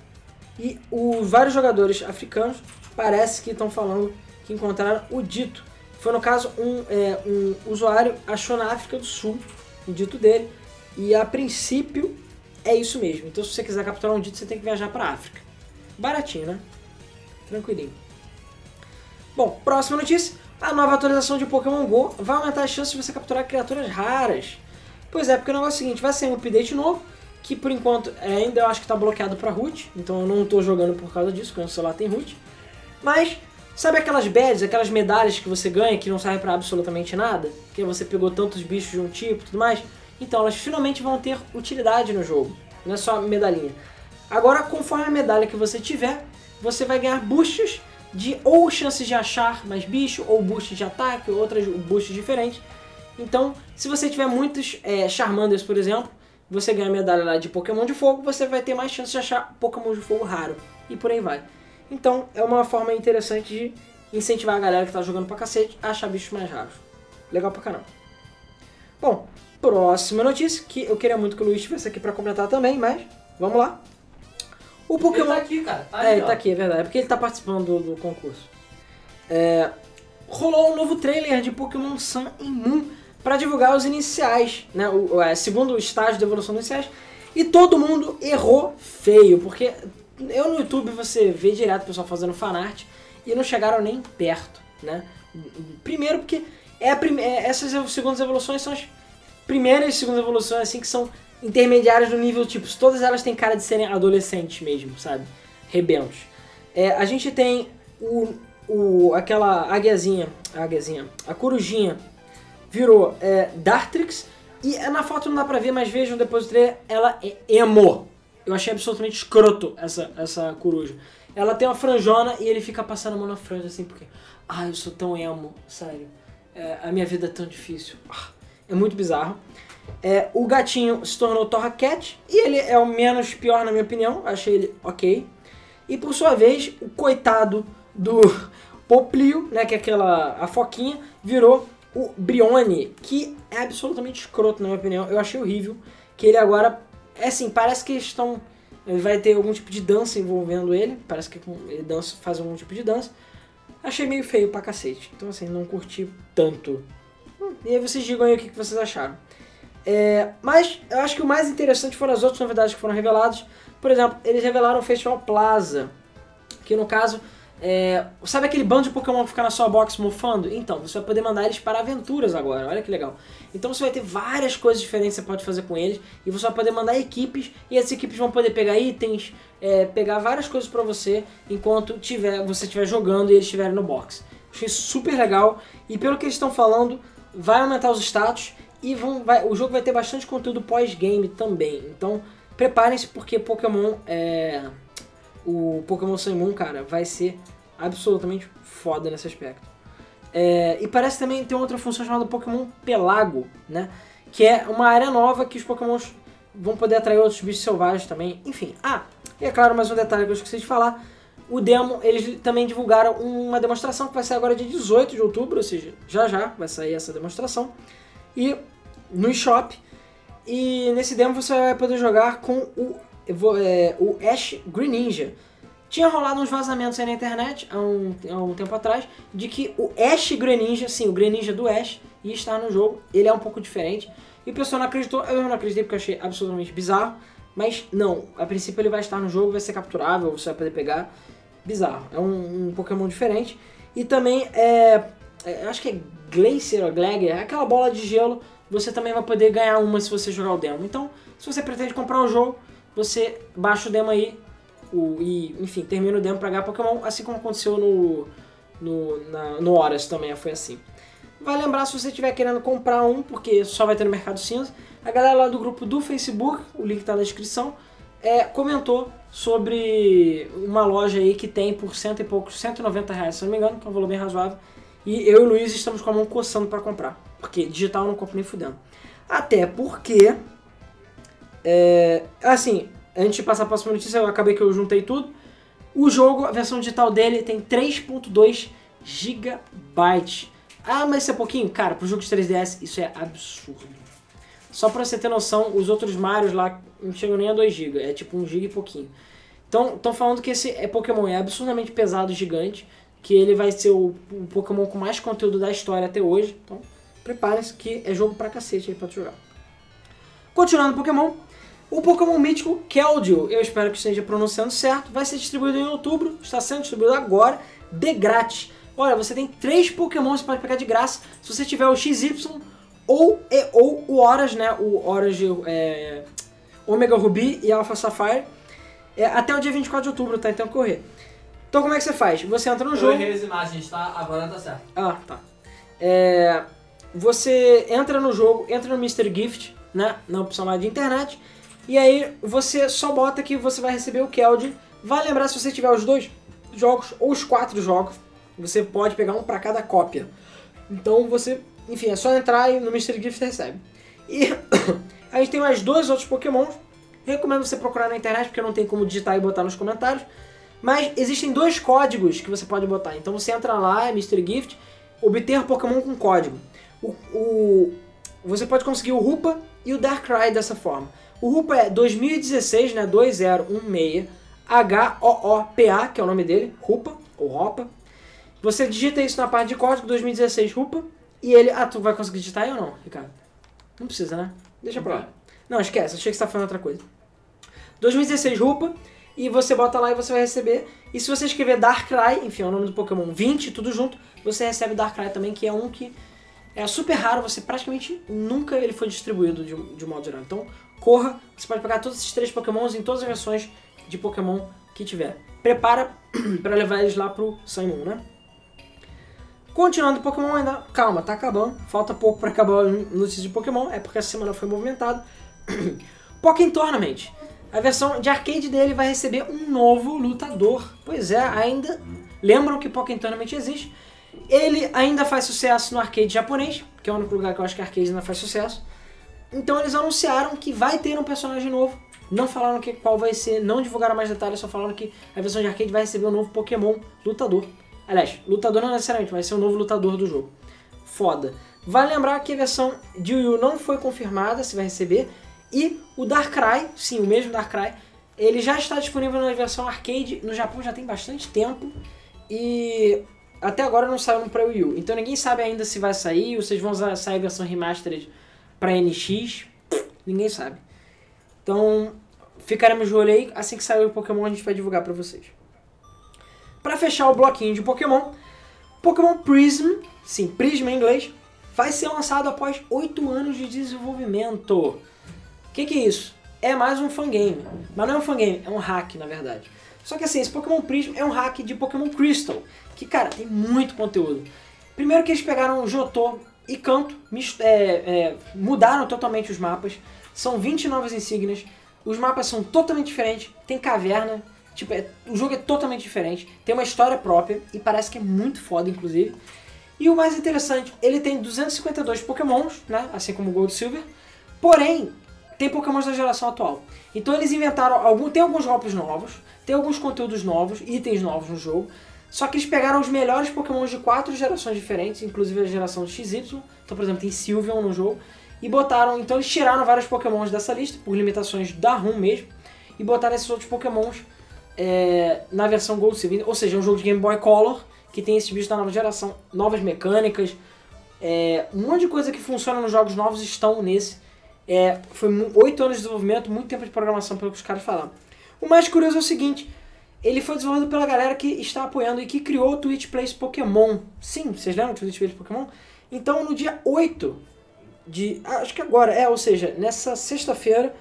E os vários jogadores africanos parece que estão falando que encontraram o dito. Foi no caso um, é, um usuário achou na África do Sul o dito dele. E a princípio é isso mesmo. Então se você quiser capturar um dito, você tem que viajar para África. Baratinho, né? Tranquilinho. Bom, próxima notícia. A nova atualização de Pokémon GO vai aumentar as chances de você capturar criaturas raras. Pois é, porque o negócio é o seguinte, vai ser um update novo, que por enquanto é, ainda eu acho que tá bloqueado pra root, então eu não tô jogando por causa disso, porque o celular tem root. Mas, sabe aquelas badges, aquelas medalhas que você ganha que não servem pra absolutamente nada? Que você pegou tantos bichos de um tipo e tudo mais? Então, elas finalmente vão ter utilidade no jogo, não é só medalhinha. Agora, conforme a medalha que você tiver, você vai ganhar boosts de ou chances de achar mais bicho, ou boosts de ataque, ou outras boosts diferentes. Então, se você tiver muitos é, Charmanders, por exemplo, você ganha a medalha lá de Pokémon de fogo, você vai ter mais chance de achar Pokémon de fogo raro. E por aí vai. Então, é uma forma interessante de incentivar a galera que tá jogando pra cacete a achar bichos mais raros. Legal pra caramba. Bom, próxima notícia, que eu queria muito que o Luiz estivesse aqui pra completar também, mas vamos lá. O Ele Pokémon... tá aqui, cara. Tá É, ele tá aqui, é verdade. É porque ele tá participando do, do concurso. É, rolou um novo trailer de Pokémon Sun e Moon pra divulgar os iniciais, né? O, é, segundo estágio de evolução dos iniciais. E todo mundo errou feio, porque eu no YouTube você vê direto o pessoal fazendo fanart e não chegaram nem perto, né? Primeiro porque é a prime- é, essas segundas evoluções são as primeiras e segundas evoluções assim que são intermediárias do nível tipo, todas elas têm cara de serem adolescentes mesmo, sabe? Rebentos. É, a gente tem o, o aquela águiazinha, águiazinha, a corujinha virou é, Dartrix e na foto não dá pra ver, mas vejam depois do trailer, ela é emo. Eu achei absolutamente escroto essa, essa coruja. Ela tem uma franjona e ele fica passando a mão na franja assim, porque, ah, eu sou tão emo, sério. É, a minha vida é tão difícil. Ah, é muito bizarro. É, o gatinho se tornou Torra Cat e ele é o menos pior na minha opinião. Achei ele ok. E por sua vez, o coitado do Poplio, né, que é aquela a foquinha, virou o Brione, que é absolutamente escroto na minha opinião. Eu achei horrível que ele agora é assim, parece que estão vai ter algum tipo de dança envolvendo ele, parece que ele dança, faz algum tipo de dança. Achei meio feio pra cacete. Então assim, não curti tanto. E aí vocês digam aí o que que vocês acharam. É, mas eu acho que o mais interessante foram as outras novidades que foram reveladas. Por exemplo, eles revelaram o Festival Plaza, que no caso, é, sabe aquele bando de Pokémon que fica na sua box mofando? Então, você vai poder mandar eles para aventuras agora, olha que legal. Então você vai ter várias coisas diferentes que você pode fazer com eles, e você vai poder mandar equipes, e essas equipes vão poder pegar itens, é, pegar várias coisas para você, enquanto tiver, você estiver jogando e eles estiverem no box. Achei super legal, e pelo que eles estão falando, vai aumentar os status, e vão, vai- o jogo vai ter bastante conteúdo pós-game também. Então, preparem-se porque Pokémon é. O Pokémon Sun Moon, cara, vai ser absolutamente foda nesse aspecto. É, e parece também ter outra função chamada Pokémon Pelago, né? Que é uma área nova que os Pokémons vão poder atrair outros bichos selvagens também. Enfim, ah, e é claro, mais um detalhe que eu esqueci de falar. O demo, eles também divulgaram uma demonstração que vai sair agora dia 18 de outubro, ou seja, já já vai sair essa demonstração. E no eShop. E nesse demo você vai poder jogar com o, é, o Ash Greninja. Tinha rolado uns vazamentos aí na internet há um, há um tempo atrás de que o Ash Greninja, sim, o Greninja do Ash, ia estar no jogo. Ele é um pouco diferente. E o pessoal não acreditou, eu não acreditei porque achei absolutamente bizarro. Mas não, a princípio ele vai estar no jogo, vai ser capturável, você vai poder pegar. Bizarro, é um, um Pokémon diferente. E também é, é, acho que é Glacier ou Glagger, é aquela bola de gelo. Você também vai poder ganhar uma se você jogar o demo. Então, se você pretende comprar o jogo, você baixa o demo aí o, e, enfim, termina o demo pra ganhar Pokémon, assim como aconteceu no, no, na- no Horas também, foi assim. Vai lembrar se você estiver querendo comprar um, porque só vai ter no Mercado Cinza. A galera lá do grupo do Facebook, o link tá na descrição, é, comentou sobre uma loja aí que tem por cento e poucos, 190 reais, se não me engano, que é um valor bem razoável. E eu e o Luiz estamos com a mão coçando pra comprar. Porque digital eu não compro nem fudendo. Até porque. É, assim, antes de passar a próxima notícia, eu acabei que eu juntei tudo. O jogo, a versão digital dele tem 3.2 GB. Ah, mas isso é pouquinho? Cara, pro jogo de 3DS isso é absurdo. Só pra você ter noção, os outros Marios lá não chegam nem a 2 GB, é tipo 1 GB e pouquinho. Então, estão falando que esse é Pokémon é absurdamente pesado, gigante, que ele vai ser o, o Pokémon com mais conteúdo da história até hoje. Então, preparem-se que é jogo pra cacete aí pra jogar. Continuando Pokémon, o Pokémon mítico Keldeo, eu espero que esteja pronunciando certo, vai ser distribuído em outubro, está sendo distribuído agora, de grátis. Olha, você tem três Pokémon que você pode pegar de graça se você tiver o XY, ou, e, ou o Horas, né? O Horas de é, Omega Ruby e Alpha Sapphire. É, até o dia 24 de outubro, tá? Então correr. Então como é que você faz? Você entra no Eu jogo. errei as imagens, tá? Agora tá certo. Ah, tá. É, você entra no jogo, entra no Mr. Gift, né? Na opção lá de internet. E aí você só bota que você vai receber o Keldin. Vai lembrar se você tiver os dois jogos ou os quatro jogos, você pode pegar um pra cada cópia. Então você, enfim, é só entrar e no Mr. Gift recebe. E a gente tem mais dois outros Pokémon. Recomendo você procurar na internet porque não tem como digitar e botar nos comentários. Mas existem dois códigos que você pode botar. Então você entra lá, Mr. Gift, obter Pokémon com código. O, o- você pode conseguir o Rupa e o Darkrai dessa forma. O Rupa é 2016, né? 2016 H-O-O-P-A, que é o nome dele, Rupa ou Ropa. Você digita isso na parte de código 2016 Rupa e ele. Ah, tu vai conseguir digitar aí ou não, Ricardo? Não precisa, né? Deixa pra lá. Não, esquece, achei que você tá falando outra coisa. 2016 Rupa e você bota lá e você vai receber. E se você escrever Darkrai, enfim, é o nome do Pokémon 20, tudo junto, você recebe Darkrai também, que é um que é super raro, você praticamente nunca ele foi distribuído de, de um modo geral. Então, corra, você pode pegar todos esses três Pokémons em todas as versões de Pokémon que tiver. Prepara pra levar eles lá pro Sun Moon, né? Continuando Pokémon ainda, calma, tá acabando, falta pouco pra acabar as notícias de Pokémon, é porque essa semana foi movimentada. Pokémon Tournament. A versão de arcade dele vai receber um novo lutador. Pois é, ainda lembram que Pokémon Tournament existe. Ele ainda faz sucesso no arcade japonês, que é o único lugar que eu acho que arcade ainda faz sucesso. Então eles anunciaram que vai ter um personagem novo. Não falaram que, qual vai ser, não divulgaram mais detalhes, só falaram que a versão de arcade vai receber um novo Pokémon lutador. Aliás, lutador não necessariamente, vai ser o novo lutador do jogo. Foda. Vale lembrar que a versão de Wii U não foi confirmada se vai receber. E o Darkrai, sim, o mesmo Darkrai, ele já está disponível na versão arcade no Japão já tem bastante tempo. E até agora não saiu pra Wii U. Então ninguém sabe ainda se vai sair ou eles vão sair a versão remastered pra NX. Ninguém sabe. Então ficaremos de olho aí. Assim que sair o Pokémon a gente vai divulgar pra vocês. Pra fechar o bloquinho de Pokémon, Pokémon Prism, sim, Prism em inglês, vai ser lançado após 8 anos de desenvolvimento. O que, que é isso? É mais um fangame. Mas não é um fangame, é um hack, na verdade. Só que assim, esse Pokémon Prism é um hack de Pokémon Crystal, que, cara, tem muito conteúdo. Primeiro que eles pegaram Jotô e Canto, é, é, mudaram totalmente os mapas. São 20 novas insígnias. Os mapas são totalmente diferentes. Tem caverna. Tipo, é- o jogo é totalmente diferente. Tem uma história própria e parece que é muito foda, inclusive. E o mais interessante, ele tem 252 Pokémons, né? Assim como o Gold Silver. Porém, tem Pokémons da geração atual. Então eles inventaram algum, tem alguns golpes novos, tem alguns conteúdos novos, itens novos no jogo. Só que eles pegaram os melhores Pokémons de quatro gerações diferentes, inclusive a geração XY. Então, por exemplo, tem Sylveon no jogo. E botaram, então eles tiraram vários Pokémons dessa lista, por limitações da ROM mesmo. E botaram esses outros Pokémons é, na versão Gold Silver. Ou seja, é um jogo de Game Boy Color, que tem esses bichos da nova geração, novas mecânicas. é, um monte de coisa que funciona nos jogos novos estão nesse. É, foi oito anos de desenvolvimento, muito tempo de programação, pelo que os caras falaram. O mais curioso é o seguinte: ele foi desenvolvido pela galera que está apoiando e que criou o Twitch Plays Pokémon. Sim, vocês lembram do Twitch Plays Pokémon? Então, no dia 8 de. ah, Acho que agora, é, ou seja, nessa sexta-feira,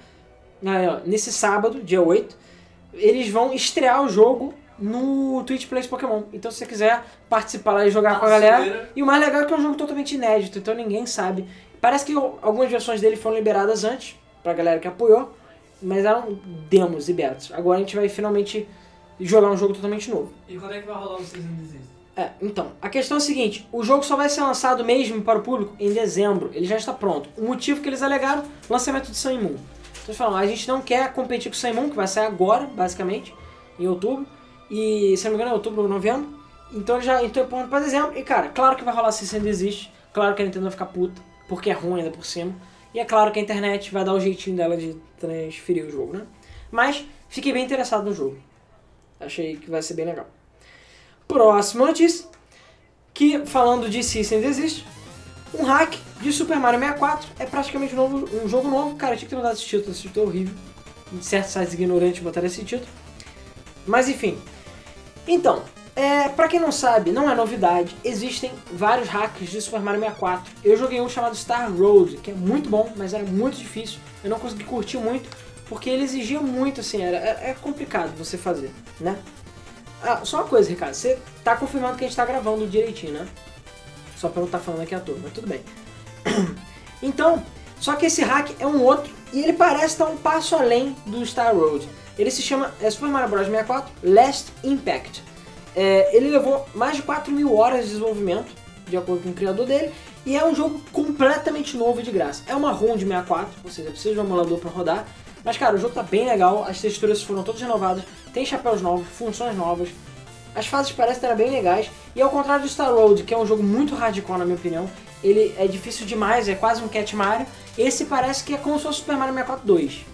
nesse sábado, dia 8, eles vão estrear o jogo no Twitch Plays Pokémon. Então, se você quiser participar lá e jogar Ah, com a galera. E o mais legal é que é um jogo totalmente inédito, então ninguém sabe. Parece que algumas versões dele foram liberadas antes, pra galera que apoiou, mas eram demos e betas. Agora a gente vai finalmente jogar um jogo totalmente novo. E quando é que vai rolar o Season Desist? É, então, a questão é a seguinte, o jogo só vai ser lançado mesmo para o público em dezembro, ele já está pronto. O motivo que eles alegaram, lançamento de Sun Moon. Então eles falam, a gente não quer competir com o Sun Moon, que vai sair agora, basicamente, em outubro, e se não me engano é outubro ou novembro, então eles já empurrando para dezembro, e cara, claro que vai rolar se desiste, claro que a Nintendo vai ficar puta, porque é ruim ainda por cima, e é claro que a internet vai dar o jeitinho dela de transferir o jogo, né? Mas fiquei bem interessado no jogo. Achei que vai ser bem legal. Próxima notícia, que falando de System Desist, um hack de Super Mario 64 é praticamente novo, um jogo novo. Cara, tinha que ter mudado esse título, esse título é horrível. Certos sites ignorantes botaram esse título. Mas enfim. Então, É, pra quem não sabe, não é novidade, existem vários hacks de Super Mario 64. Eu joguei um chamado Star Road, que é muito bom, mas era muito difícil. Eu não consegui curtir muito, porque ele exigia muito, assim, era, é é complicado você fazer, né? Ah, só uma coisa, Ricardo, você tá confirmando que a gente tá gravando direitinho, né? Só pra eu estar falando aqui à toa, mas tudo bem. Então, só que esse hack é um outro e ele parece estar um passo além do Star Road. Ele se chama é Super Mario Bros. 64 Last Impact. É, ele levou mais de 4 mil horas de desenvolvimento, de acordo com o criador dele, e é um jogo completamente novo e de graça. É uma ROM de 64, ou seja, precisa de um emulador para rodar. Mas cara, o jogo tá bem legal, as texturas foram todas renovadas, tem chapéus novos, funções novas, as fases parecem estar bem legais, e ao contrário do Star Road, que é um jogo muito hardcore na minha opinião, ele é difícil demais, é quase um Cat Mario, esse parece que é como se fosse Super Mario 64 2.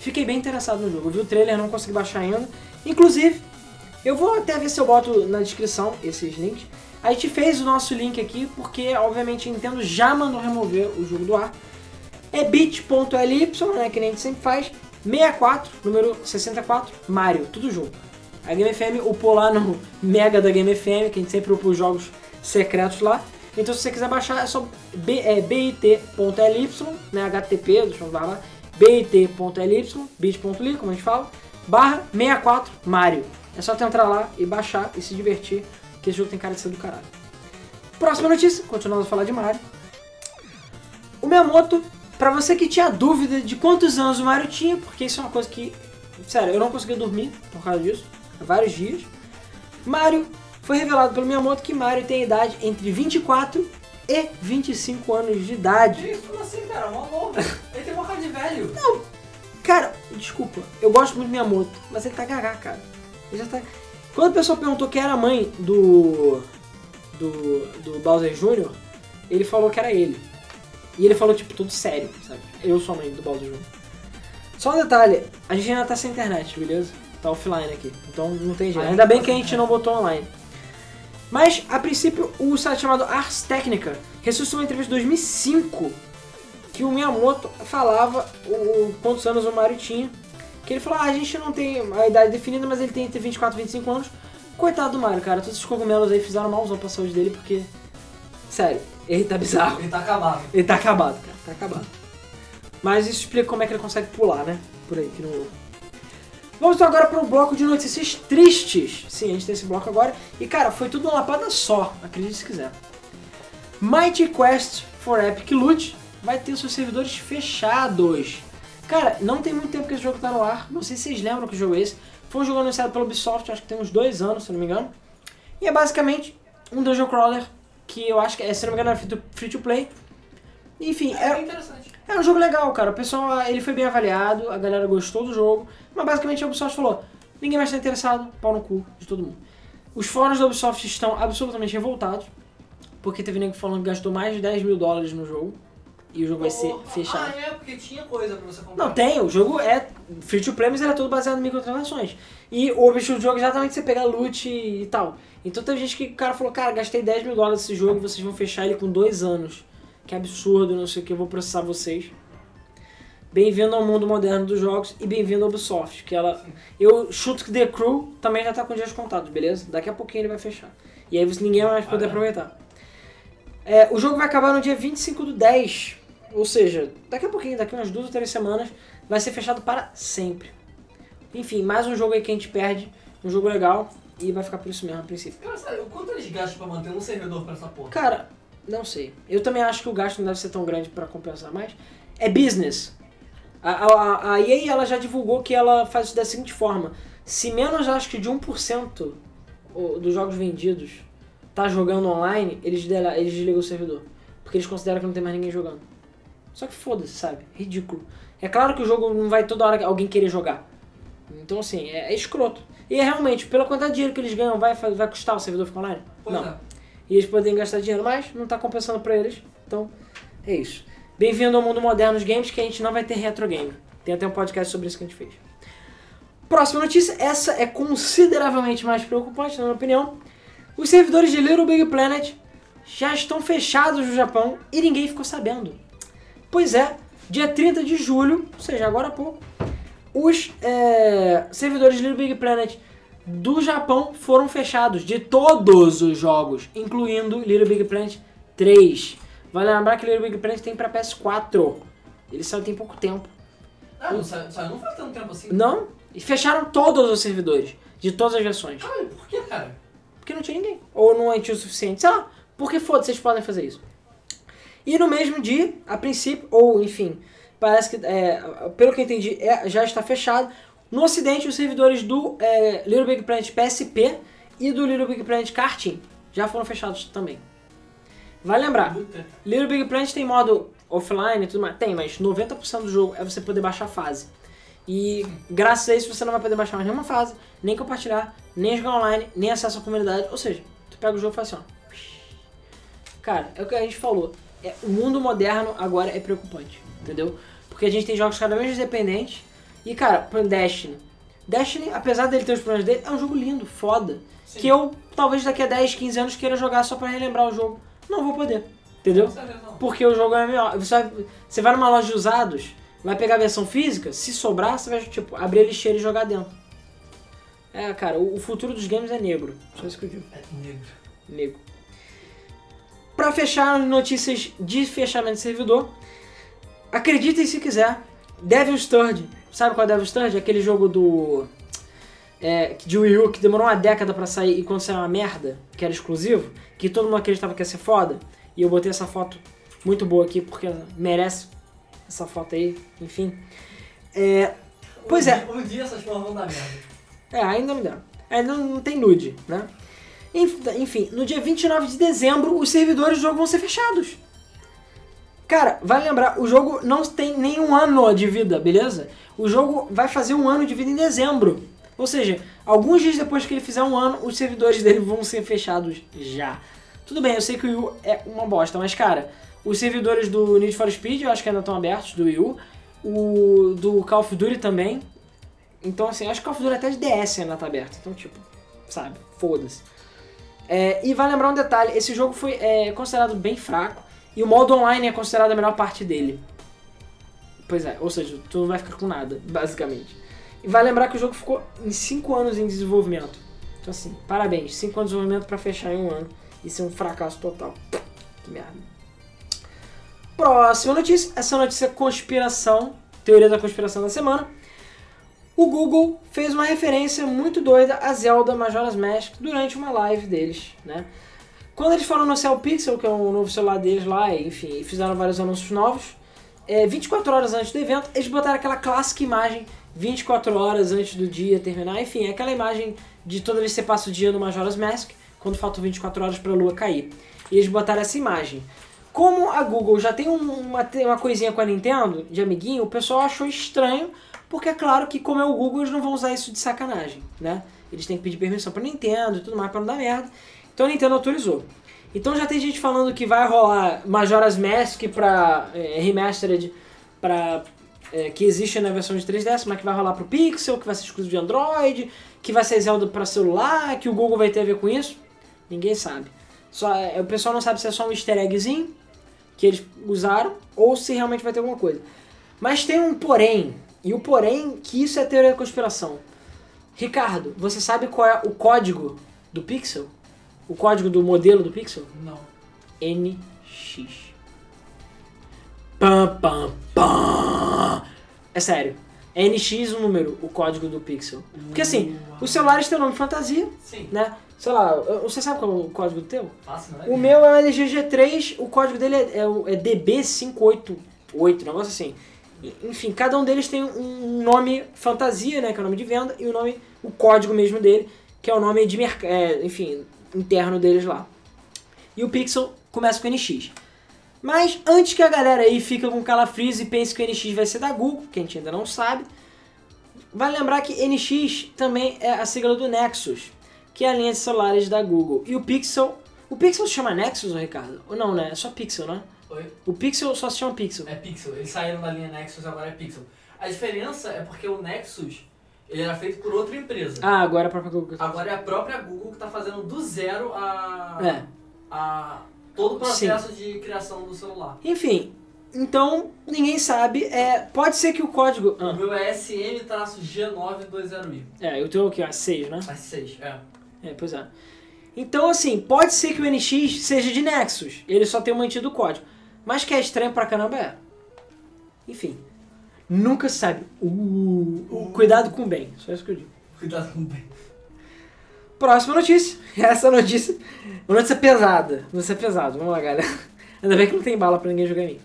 Fiquei bem interessado no jogo, eu vi o trailer, não consegui baixar ainda. Inclusive, eu vou até ver se eu boto na descrição esses links. A gente fez o nosso link aqui porque, obviamente, a Nintendo já mandou remover o jogo do ar. É bit.ly, né, que a gente sempre faz, 64, número 64, Mario, tudo junto. A Game FM upou lá no Mega da Game FM, que a gente sempre upa os jogos secretos lá. Então se você quiser baixar é só b, é, bit.ly, né, HTTP, deixa eu lá, bit.ly, bit.ly, como a gente fala, barra 64 Mario. É só tu entrar lá e baixar e se divertir, que esse jogo tem cara de ser do caralho. Próxima notícia, continuando a falar de Mario. O Miyamoto, pra você que tinha dúvida de quantos anos o Mario tinha, porque isso é uma coisa que, sério, eu não conseguia dormir por causa disso, há vários dias. Mario, foi revelado pelo Miyamoto que Mario tem idade entre 24 e 25 anos de idade. Isso, como assim, cara? Mó novo. Ele tem uma cara de velho. Cara, desculpa, eu gosto muito do Miyamoto, mas ele tá gagá, cara. Ele já tá... Quando a pessoa perguntou quem era a mãe do. do. do Bowser Jr., ele falou que era ele. E ele falou, tipo, tudo sério, sabe? Eu sou a mãe do Bowser Jr. Só um detalhe, a gente ainda tá sem internet, beleza? Tá offline aqui. Então não tem jeito. Ainda bem que a gente não botou online. Mas, a princípio, o site chamado Ars Technica ressuscitou uma entrevista de 2005 que o Miyamoto falava o quantos anos o Mario tinha. Que ele falou, ah, a gente não tem a idade definida, mas ele tem entre 24 e 25 anos. Coitado do Mario, cara. Todos esses cogumelos aí fizeram malzão pra saúde dele, porque... Sério, ele tá bizarro. Ele tá acabado. Ele tá acabado, cara. Tá acabado. Mas isso explica como é que ele consegue pular, né? Por aí, que não... Vamos então agora para um bloco de notícias tristes. Sim, a gente tem esse bloco agora. E cara, foi tudo uma lapada só, acredite se quiser. Mighty Quest for Epic Loot vai ter seus servidores fechados. Cara, não tem muito tempo que esse jogo tá no ar. Não sei se vocês lembram que jogo é esse. Foi um jogo anunciado pela Ubisoft, acho que tem uns dois anos, se não me engano. E é basicamente um dungeon crawler que eu acho que é, se não me engano, free to, play. Enfim, É é, é um jogo legal, cara. O pessoal, ele foi bem avaliado, a galera gostou do jogo, mas basicamente a Ubisoft falou: ninguém mais está interessado, pau no cu de todo mundo. Os fóruns da Ubisoft estão absolutamente revoltados, porque teve nego falando que gastou mais de 10 mil dólares no jogo, e o jogo vai ser fechado. Ah, é, porque tinha coisa pra você comprar. Não, tem, o jogo é free to play, mas é todo baseado em microtransações. E o objetivo do jogo é exatamente você pegar loot e, tal. Então teve gente que o cara falou, cara, gastei 10 mil dólares nesse jogo e vocês vão fechar ele com dois anos. Que absurdo, não sei o que, eu vou processar vocês. Bem-vindo ao mundo moderno dos jogos e bem-vindo ao Ubisoft, que ela... Eu chuto que The Crew também já tá com dias contados, beleza? Daqui a pouquinho ele vai fechar. E aí você- ninguém vai mais poder Ah, é? aproveitar. É, o jogo vai acabar no dia 25 do 10, ou seja, daqui a pouquinho, daqui umas duas ou três semanas, vai ser fechado para sempre. Enfim, mais um jogo aí que a gente perde, um jogo legal, e vai ficar por isso mesmo a princípio. Cara, sério, quanto eles gastam pra manter um servidor pra essa porra? Cara, não sei. Eu também acho que o gasto não deve ser tão grande para compensar, mas é business. A, a, a EA ela já divulgou que ela faz isso da seguinte forma: se menos acho que de 1% o- dos jogos vendidos tá jogando online, eles, dela- eles desligam o servidor. Porque eles consideram que não tem mais ninguém jogando. Só que foda-se, sabe? Ridículo. É claro que o jogo não vai toda hora alguém querer jogar. Então, assim, é, é escroto. E é realmente, pela quantidade de dinheiro que eles ganham, vai, vai custar o servidor ficar online? Pois não. é. E eles podem gastar dinheiro, mas não tá compensando pra eles. Então, é isso. Bem-vindo ao mundo moderno dos games, que a gente não vai ter retro game. Tem até um podcast sobre isso que a gente fez. Próxima notícia, essa é consideravelmente mais preocupante, na minha opinião. Os servidores de Little Big Planet já estão fechados no Japão e ninguém ficou sabendo. Pois é, dia 30 de julho, ou seja, agora há pouco, os é, servidores de Little Big Planet do Japão foram fechados, de todos os jogos, incluindo Little Big Planet 3. Vale lembrar que Little Big Planet tem pra PS4. Ele saiu tem pouco tempo. Ah, não saiu, saiu não faz tanto tempo assim. Não? E fecharam todos os servidores, de todas as versões. Caralho, por que, cara? Porque não tinha ninguém. Ou não tinha o suficiente. Sei lá. Porque foda-se, vocês podem fazer isso. E no mesmo dia, a princípio, ou enfim, parece que, é, pelo que eu entendi, é, já está fechado. No ocidente, os servidores do é, Little Big Planet PSP e do Little Big Planet Karting já foram fechados também. Vale lembrar. Little Big Planet tem modo offline e tudo mais. Tem, mas 90% do jogo é você poder baixar a fase. E graças a isso você não vai poder baixar mais nenhuma fase, nem compartilhar, nem jogar online, nem acesso à comunidade. Ou seja, tu pega o jogo e faz assim, ó. Cara, é o que a gente falou. É, o mundo moderno agora é preocupante, entendeu? Porque a gente tem jogos cada vez independentes. E, cara, por Destiny. Destiny, apesar dele ter os problemas dele, é um jogo lindo, foda. Sim. Que eu, talvez daqui a 10, 15 anos, queira jogar só pra relembrar o jogo. Não vou poder, entendeu? Porque o jogo é melhor. Você vai, você vai numa loja de usados, vai pegar a versão física, se sobrar, você vai, tipo, abrir a lixeira e jogar dentro. É, cara, o, o futuro dos games é negro. Só isso que eu digo. É negro. Nego. Pra fechar as notícias de fechamento de servidor, acreditem se quiser, Devil's Third. Sabe qual é Devil's Third? Aquele jogo do. É, de Wii U que demorou uma década pra sair e quando saiu uma merda, que era exclusivo, que todo mundo acreditava que ia ser foda. E eu botei essa foto muito boa aqui porque merece essa foto aí, enfim. É, Pois um é. Dia, um dia essas porra vão dar merda. é, ainda não deram. Ainda não, não tem nude, né? Enf- Enfim, no dia 29 de dezembro, os servidores do jogo vão ser fechados. Cara, vale lembrar, o jogo não tem nenhum ano de vida, beleza? O jogo vai fazer um ano de vida em dezembro. Ou seja, alguns dias depois que ele fizer um ano, os servidores dele vão ser fechados já. Tudo bem, eu sei que o Wii U é uma bosta, mas cara, os servidores do Need for Speed eu acho que ainda estão abertos, do Wii U. O do Call of Duty também. Então assim, acho que o Call of Duty até de DS ainda tá aberto. Então tipo, sabe, foda-se. É, e vale lembrar um detalhe, esse jogo foi é, considerado bem fraco e o modo online é considerado a melhor parte dele. Pois é, ou seja, tu não vai ficar com nada, basicamente. E vale lembrar que o jogo ficou em 5 anos em desenvolvimento. Então assim, parabéns, 5 anos de desenvolvimento pra fechar em um ano e ser um fracasso total. Que merda. Próxima notícia, essa notícia é conspiração, teoria da conspiração da semana. O Google fez uma referência muito doida a Zelda Majora's Mask durante uma live deles, né? Quando eles foram anunciar o Pixel, que é o novo celular deles lá, enfim, fizeram vários anúncios novos, é, 24 horas antes do evento, eles botaram aquela clássica imagem 24 horas antes do dia terminar, enfim, é aquela imagem de toda vez que você passa o dia no Majora's Mask, quando faltam 24 horas para a lua cair. E eles botaram essa imagem. Como a Google já tem um- uma, uma coisinha com a Nintendo, de amiguinho, o pessoal achou estranho, porque é claro que como é o Google, eles não vão usar isso de sacanagem, né? Eles têm que pedir permissão pra Nintendo e tudo mais pra não dar merda. Então a Nintendo autorizou. Então já tem gente falando que vai rolar Majora's Mask pra é, Remastered pra, é, que existe na versão de 3DS, mas que vai rolar pro Pixel, que vai ser exclusivo de Android, que vai ser Zelda pra celular, que o Google vai ter a ver com isso. Ninguém sabe. Só, é, o pessoal não sabe se é só um easter eggzinho que eles usaram ou se realmente vai ter alguma coisa. Mas tem um porém, e o porém que isso é teoria da conspiração. Ricardo, você sabe qual é o código do Pixel? O código do modelo do Pixel? Não. NX. Pam, pam, pam. É sério. É NX o número, o código do Pixel. Porque assim, os celulares têm o nome fantasia, Sim. né? Sei lá, você sabe qual é o código do teu? Fácil, não é? O meu é o LG G3, o código dele é, é, é DB588, um negócio assim. Enfim, cada um deles tem um nome fantasia, né, que é o nome de venda, e o nome, o código mesmo dele, que é o nome de mercado, enfim, interno deles lá. E o Pixel começa com NX. Mas antes que a galera aí fique com calafrios e pense que o NX vai ser da Google, que a gente ainda não sabe, vale lembrar que NX também é a sigla do Nexus, que é a linha de celulares da Google. E o Pixel. O Pixel se chama Nexus, Ricardo? Ou não, né? É só Pixel, né? Oi? O Pixel só se chama Pixel. É Pixel. Eles saíram da linha Nexus, agora é Pixel. A diferença é porque o Nexus ele era feito por outra empresa. Ah, agora é a própria Google. Agora é a própria Google que está fazendo do zero a, É. a todo o processo de criação do celular. Enfim, Então, ninguém sabe. É, pode ser que o código. O Ah, meu é SM-G920i. é, eu tenho o que? A 6, né? As 6, é. É, pois é. Então, assim, pode ser que o NX seja de Nexus. Ele só tem mantido o código. Mas que é estranho pra caramba é. Enfim. Nunca se sabe. Uh, uh, cuidado com o bem. Só isso que eu digo. Cuidado com o bem. Próxima notícia. Essa notícia. Uma notícia pesada. Notícia pesada. Vamos lá, galera. Ainda bem que não tem bala pra ninguém jogar em mim.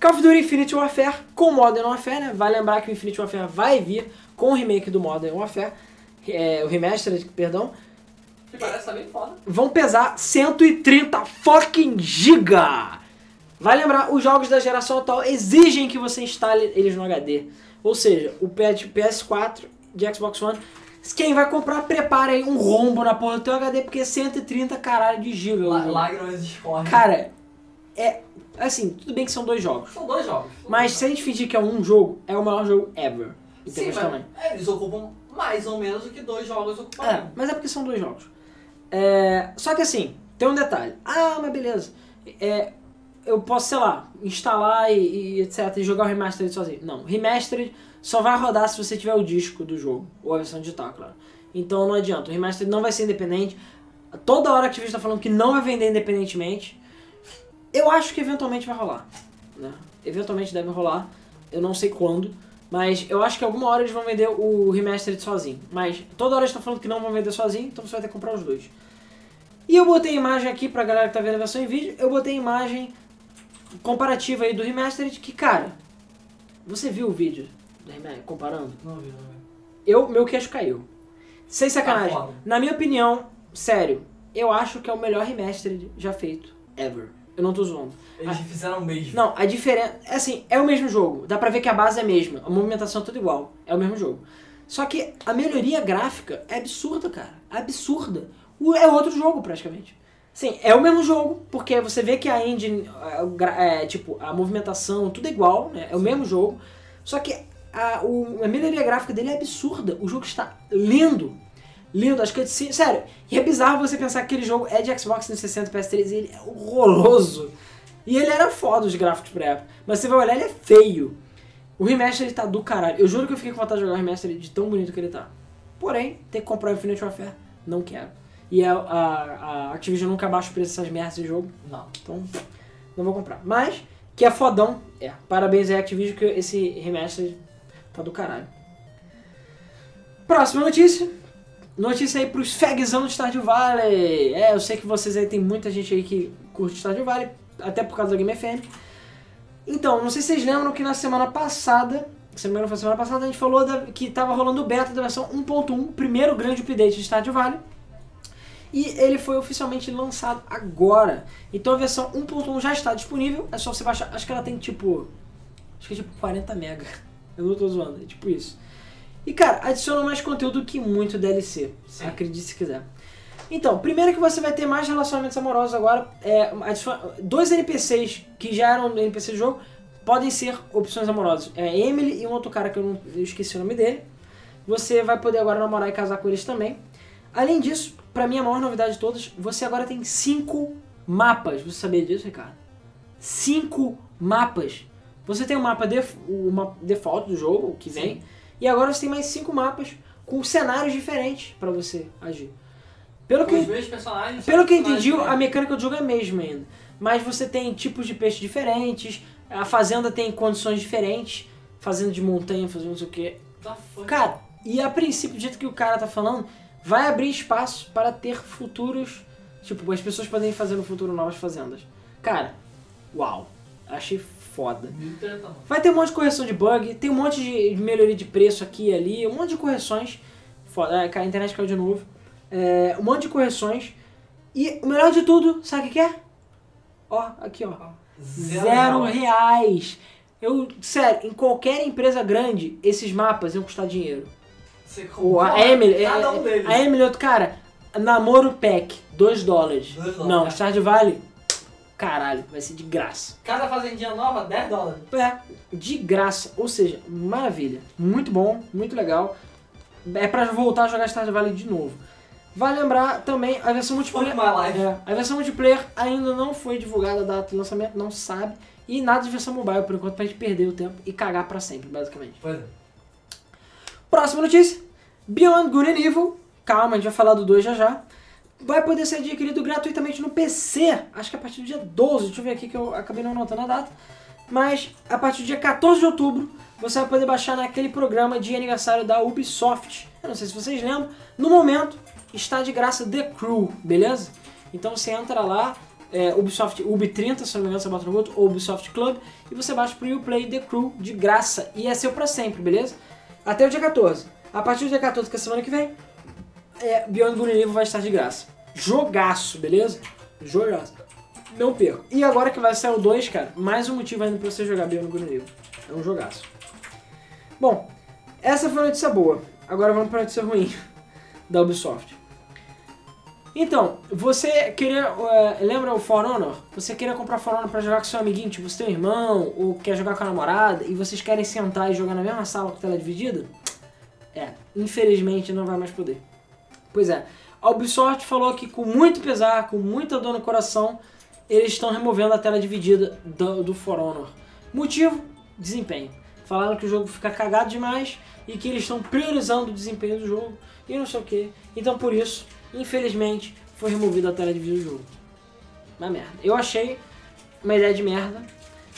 Call of Duty Infinite Warfare com Modern Warfare, né? Vai lembrar que o Infinite Warfare vai vir com o remake do Modern Warfare. É, o remaster, perdão. Que parece estar bem foda. vão pesar 130 fucking giga. Vai lembrar, os jogos da geração atual exigem que você instale eles no HD. Ou seja, o PS4 de Xbox One, quem vai comprar, prepare aí um rombo na porra do teu HD, porque é 130 caralho de giga. o. Lágrimas escorrem. Cara, é. Assim, tudo bem que são dois jogos. São dois jogos. Mas se a gente fingir que é um jogo, é o maior jogo ever. Em Sim, termos de mas tamanho. é, eles ocupam mais ou menos do que dois jogos É, ocupariam. mas é porque são dois jogos. É, só que assim, tem um detalhe. Ah, mas beleza. É, eu posso, sei lá, instalar e, e etc. e jogar o Remastered sozinho. Não, Remastered só vai rodar se você tiver o disco do jogo, ou a versão digital, claro. Então não adianta, o Remastered não vai ser independente. Toda hora a Activision tá falando que não vai vender independentemente. Eu acho que eventualmente vai rolar. Né? Eventualmente deve rolar. Eu não sei quando. Mas eu acho que alguma hora eles vão vender o Remastered sozinho. Mas toda hora eles estão falando que não vão vender sozinho, então você vai ter que comprar os dois. E eu botei imagem aqui pra galera que tá vendo a versão em vídeo. Eu botei imagem comparativa aí do Remastered. Que, cara, você viu o vídeo Remastered comparando? Não vi, não vi. Eu, meu queixo caiu. Sem sacanagem. Tá foda. Na minha opinião, sério, eu acho que é o melhor Remastered já feito. Ever. Eu não tô zoando. Eles fizeram o mesmo. Não, a diferença. Assim, é o mesmo jogo. Dá pra ver que a base é a mesma. A movimentação é tudo igual. É o mesmo jogo. Só que a melhoria gráfica é absurda, cara. Absurda. É outro jogo, praticamente. Sim, é o mesmo jogo, porque você vê que a engine, a- é, tipo, a movimentação, tudo é igual, né? É o mesmo jogo. Só que a, o- a melhoria gráfica dele é absurda. O jogo está lindo. Lindo, as cutscenes. Sério, e é bizarro você pensar que aquele jogo é de Xbox 360 PS3 e ele é horroroso. E ele era foda os gráficos pra época. Mas você vai olhar, ele é feio. O remaster ele tá do caralho. Eu juro que eu fiquei com vontade de jogar o remaster de tão bonito que ele tá. Porém, ter que comprar o Infinite Warfare, não quero. E a, a, a Activision nunca baixa o preço dessas merdas de jogo, Não. então não vou comprar. Mas, que é fodão, é. Parabéns aí, Activision, que esse remaster tá do caralho. Próxima notícia. Notícia aí pros fagzão do Stardew Valley. É, eu sei que vocês aí, tem muita gente aí que curte Stardew Valley, até por causa da Game FM. Então, não sei se vocês lembram que na semana passada, se não me engano foi semana passada, a gente falou da- que tava rolando o beta da versão 1.1, primeiro grande update de Stardew Valley. E ele foi oficialmente lançado agora. Então a versão 1.1 já está disponível, é só você baixar. Acho que ela tem tipo. Acho que é tipo 40 mega. Eu não tô zoando, é tipo isso. E cara, adiciona mais conteúdo que muito DLC. Sim. Acredite se quiser. Então, primeiro que você vai ter mais relacionamentos amorosos agora. É, adiciona- dois NPCs que já eram NPC do jogo podem ser opções amorosas. É Emily e um outro cara que eu, não, eu esqueci o nome dele. Você vai poder agora namorar e casar com eles também. Além disso, pra mim a maior novidade de todas, você agora tem cinco mapas. Você sabia disso, Ricardo? Cinco mapas. Você tem o mapa def, o mapa default do jogo, o que vem, Sim. e agora você tem mais cinco mapas com cenários diferentes pra você agir. Pelo Com que, os mesmos personagens. pelo que eu entendi, a mecânica do jogo é a mesma ainda. Mas você tem tipos de peixe diferentes, a fazenda tem condições diferentes, fazenda de montanha, fazenda não sei o que. Tá. Cara, e a princípio, do jeito que o cara tá falando, vai abrir espaço para ter futuros. Tipo, as pessoas podem fazer no futuro novas fazendas. Cara, uau. Achei foda. Vai ter um monte de correção de bug, tem um monte de melhoria de preço aqui e ali, um monte de correções. Foda, é, a internet caiu de novo. É, um monte de correções. E o melhor de tudo, sabe o que é? Ó, aqui ó. Zero, reais. Eu, sério, em qualquer empresa grande, esses mapas iam custar dinheiro. Você O, compra a Emily, Cada é- um deles. a Emily, outro cara, namoro pack, 2 dólares. Dois dólares, Não. Stardew Valley, caralho, vai ser de graça. Cada fazendinha nova, 10 dólares. É, de graça, ou seja, maravilha. Muito bom, muito legal. É pra voltar a jogar Stardew Valley de novo. Vale lembrar também a versão multiplayer. É, a versão multiplayer ainda não foi divulgada a data de lançamento, não sabe. E nada de versão mobile por enquanto pra gente perder o tempo e cagar pra sempre, basicamente. Pois é. Próxima notícia. Beyond Good and Evil. Calma, a gente vai falar do 2 já já. Vai poder ser adquirido gratuitamente no PC. Acho que a partir do dia 12. Deixa eu ver aqui que eu acabei não anotando a data. Mas a partir do dia 14 de outubro você vai poder baixar naquele programa de aniversário da Ubisoft. Eu não sei se vocês lembram. No momento está de graça The Crew, beleza? Então você entra lá, é, Ubisoft Ubi30, se não me engano, você bota no outro, ou Ubisoft Club, e você baixa pro Uplay The Crew de graça. E é seu pra sempre, beleza? Até o dia 14. A partir do dia 14, que é semana que vem, é, Beyond Good Evil vai estar de graça. Jogaço, beleza? Jogaço. Não perco. E agora que vai sair o 2, cara, mais um motivo ainda pra você jogar Beyond Good Evil. É um jogaço. Bom, essa foi a notícia boa. Agora vamos pra notícia ruim da Ubisoft. Então, você queria. eh, lembra o For Honor? Você queria comprar For Honor pra jogar com seu amiguinho, tipo, um irmão, ou quer jogar com a namorada, e vocês querem sentar e jogar na mesma sala com tela dividida? É, infelizmente não vai mais poder. Pois é, a Ubisoft falou que com muito pesar, com muita dor no coração, eles estão removendo a tela dividida do, do For Honor. Motivo? Desempenho. Falaram que o jogo fica cagado demais e que eles estão priorizando o desempenho do jogo e não sei o que. Então por isso, infelizmente, foi removida a tela dividida do jogo. Uma merda. Eu achei uma ideia de merda.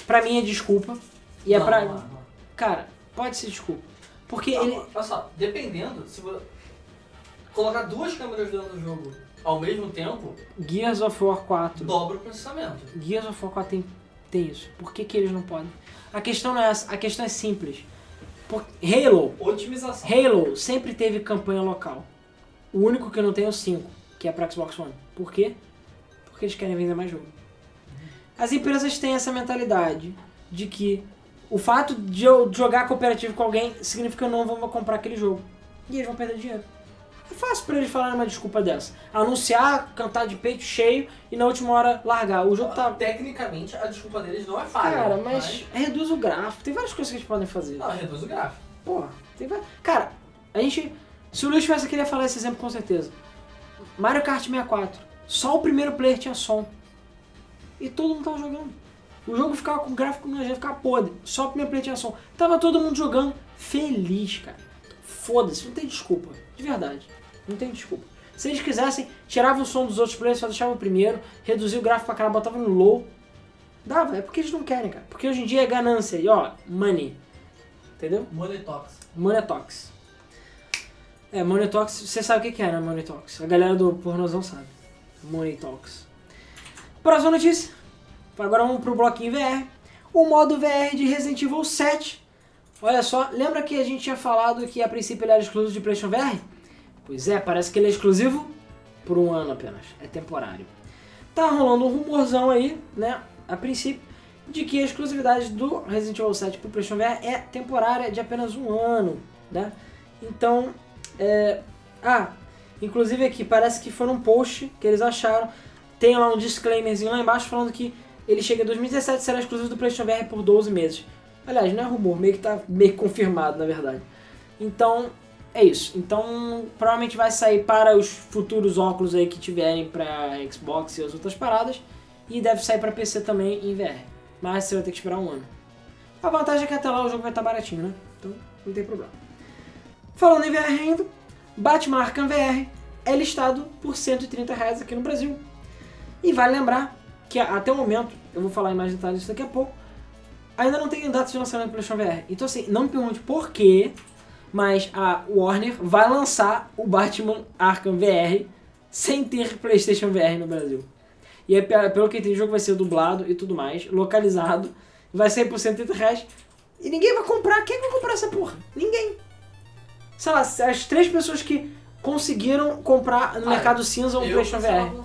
Pra mim é desculpa. E é Não, pra. não, não. Cara, pode ser desculpa. Porque Não, ele. Olha só, dependendo, se você colocar duas câmeras dentro do jogo ao mesmo tempo, Gears of War 4. dobra o processamento. Gears of War 4 tem, tem isso. Por que, que eles não podem? A questão não é essa, a questão é simples. Por, Halo, Otimização. Halo sempre teve campanha local. O único que não tem é o 5, que é para Xbox One. Por quê? Porque eles querem vender mais jogo. As empresas têm essa mentalidade de que o fato de eu jogar cooperativo com alguém significa que eu não vou comprar aquele jogo. E eles vão perder dinheiro. É fácil pra eles falarem uma desculpa dessa. Anunciar, cantar de peito cheio e na última hora largar. O jogo tá. Tecnicamente, a desculpa deles não é falha. Cara, mas reduz o gráfico. Tem várias coisas que eles podem fazer. Não, reduz o gráfico. Porra, tem va- Cara, a gente. Se o Luiz tivesse aqui, ele ia falar esse exemplo com certeza. Mario Kart 64. Só o primeiro player tinha som. E todo mundo tava jogando. O jogo ficava com gráfico nojento, ficava podre. Só o primeiro player tinha som. Tava todo mundo jogando feliz, cara. Foda-se, não tem desculpa. De verdade. Não tem desculpa. Se eles quisessem, tiravam o som dos outros players, só deixavam o primeiro, reduzia o gráfico pra caralho, botava no low. Dava, é porque eles não querem, cara. Porque hoje em dia é ganância. E ó, money. Entendeu? Monetox. Monetox. É, Monetox, você sabe o que é, né, Monetox? A galera do pornozão sabe. Monetox. Próxima notícia. Agora vamos pro bloquinho VR. O modo VR de Resident Evil 7. Olha só, lembra que a gente tinha falado que a princípio ele era exclusivo de PlayStation VR? Pois é, parece que ele é exclusivo por um ano apenas. É temporário. Tá rolando um rumorzão aí, né, a princípio, de que a exclusividade do Resident Evil 7 pro PlayStation VR é temporária de apenas um ano, né? Então, é... Ah, inclusive aqui, parece que foi num post que eles acharam, tem lá um disclaimerzinho lá embaixo falando que ele chega em 2017 e será exclusivo do PlayStation VR por 12 meses. Aliás, não é rumor, meio que tá meio confirmado, na verdade. Então, é isso. Então, provavelmente vai sair para os futuros óculos aí que tiverem para Xbox e as outras paradas. E deve sair para PC também em VR. Mas você vai ter que esperar um ano. A vantagem é que até lá o jogo vai estar baratinho, né? Então, não tem problema. Falando em VR ainda, Batman Arkham VR é listado por 130 reais aqui no Brasil. E vale lembrar que até o momento, eu vou falar em mais detalhes daqui a pouco, ainda não tem data de lançamento do PlayStation VR. Então assim, não me pergunte por quê, mas a Warner vai lançar o Batman Arkham VR sem ter PlayStation VR no Brasil. E aí, pe- pelo que entendi, o jogo vai ser dublado e tudo mais, localizado, vai sair por 130 reais. E ninguém vai comprar. Quem vai comprar essa porra? Ninguém. Sei lá, as três pessoas que conseguiram comprar no Ah, mercado cinza um Eu PlayStation VR.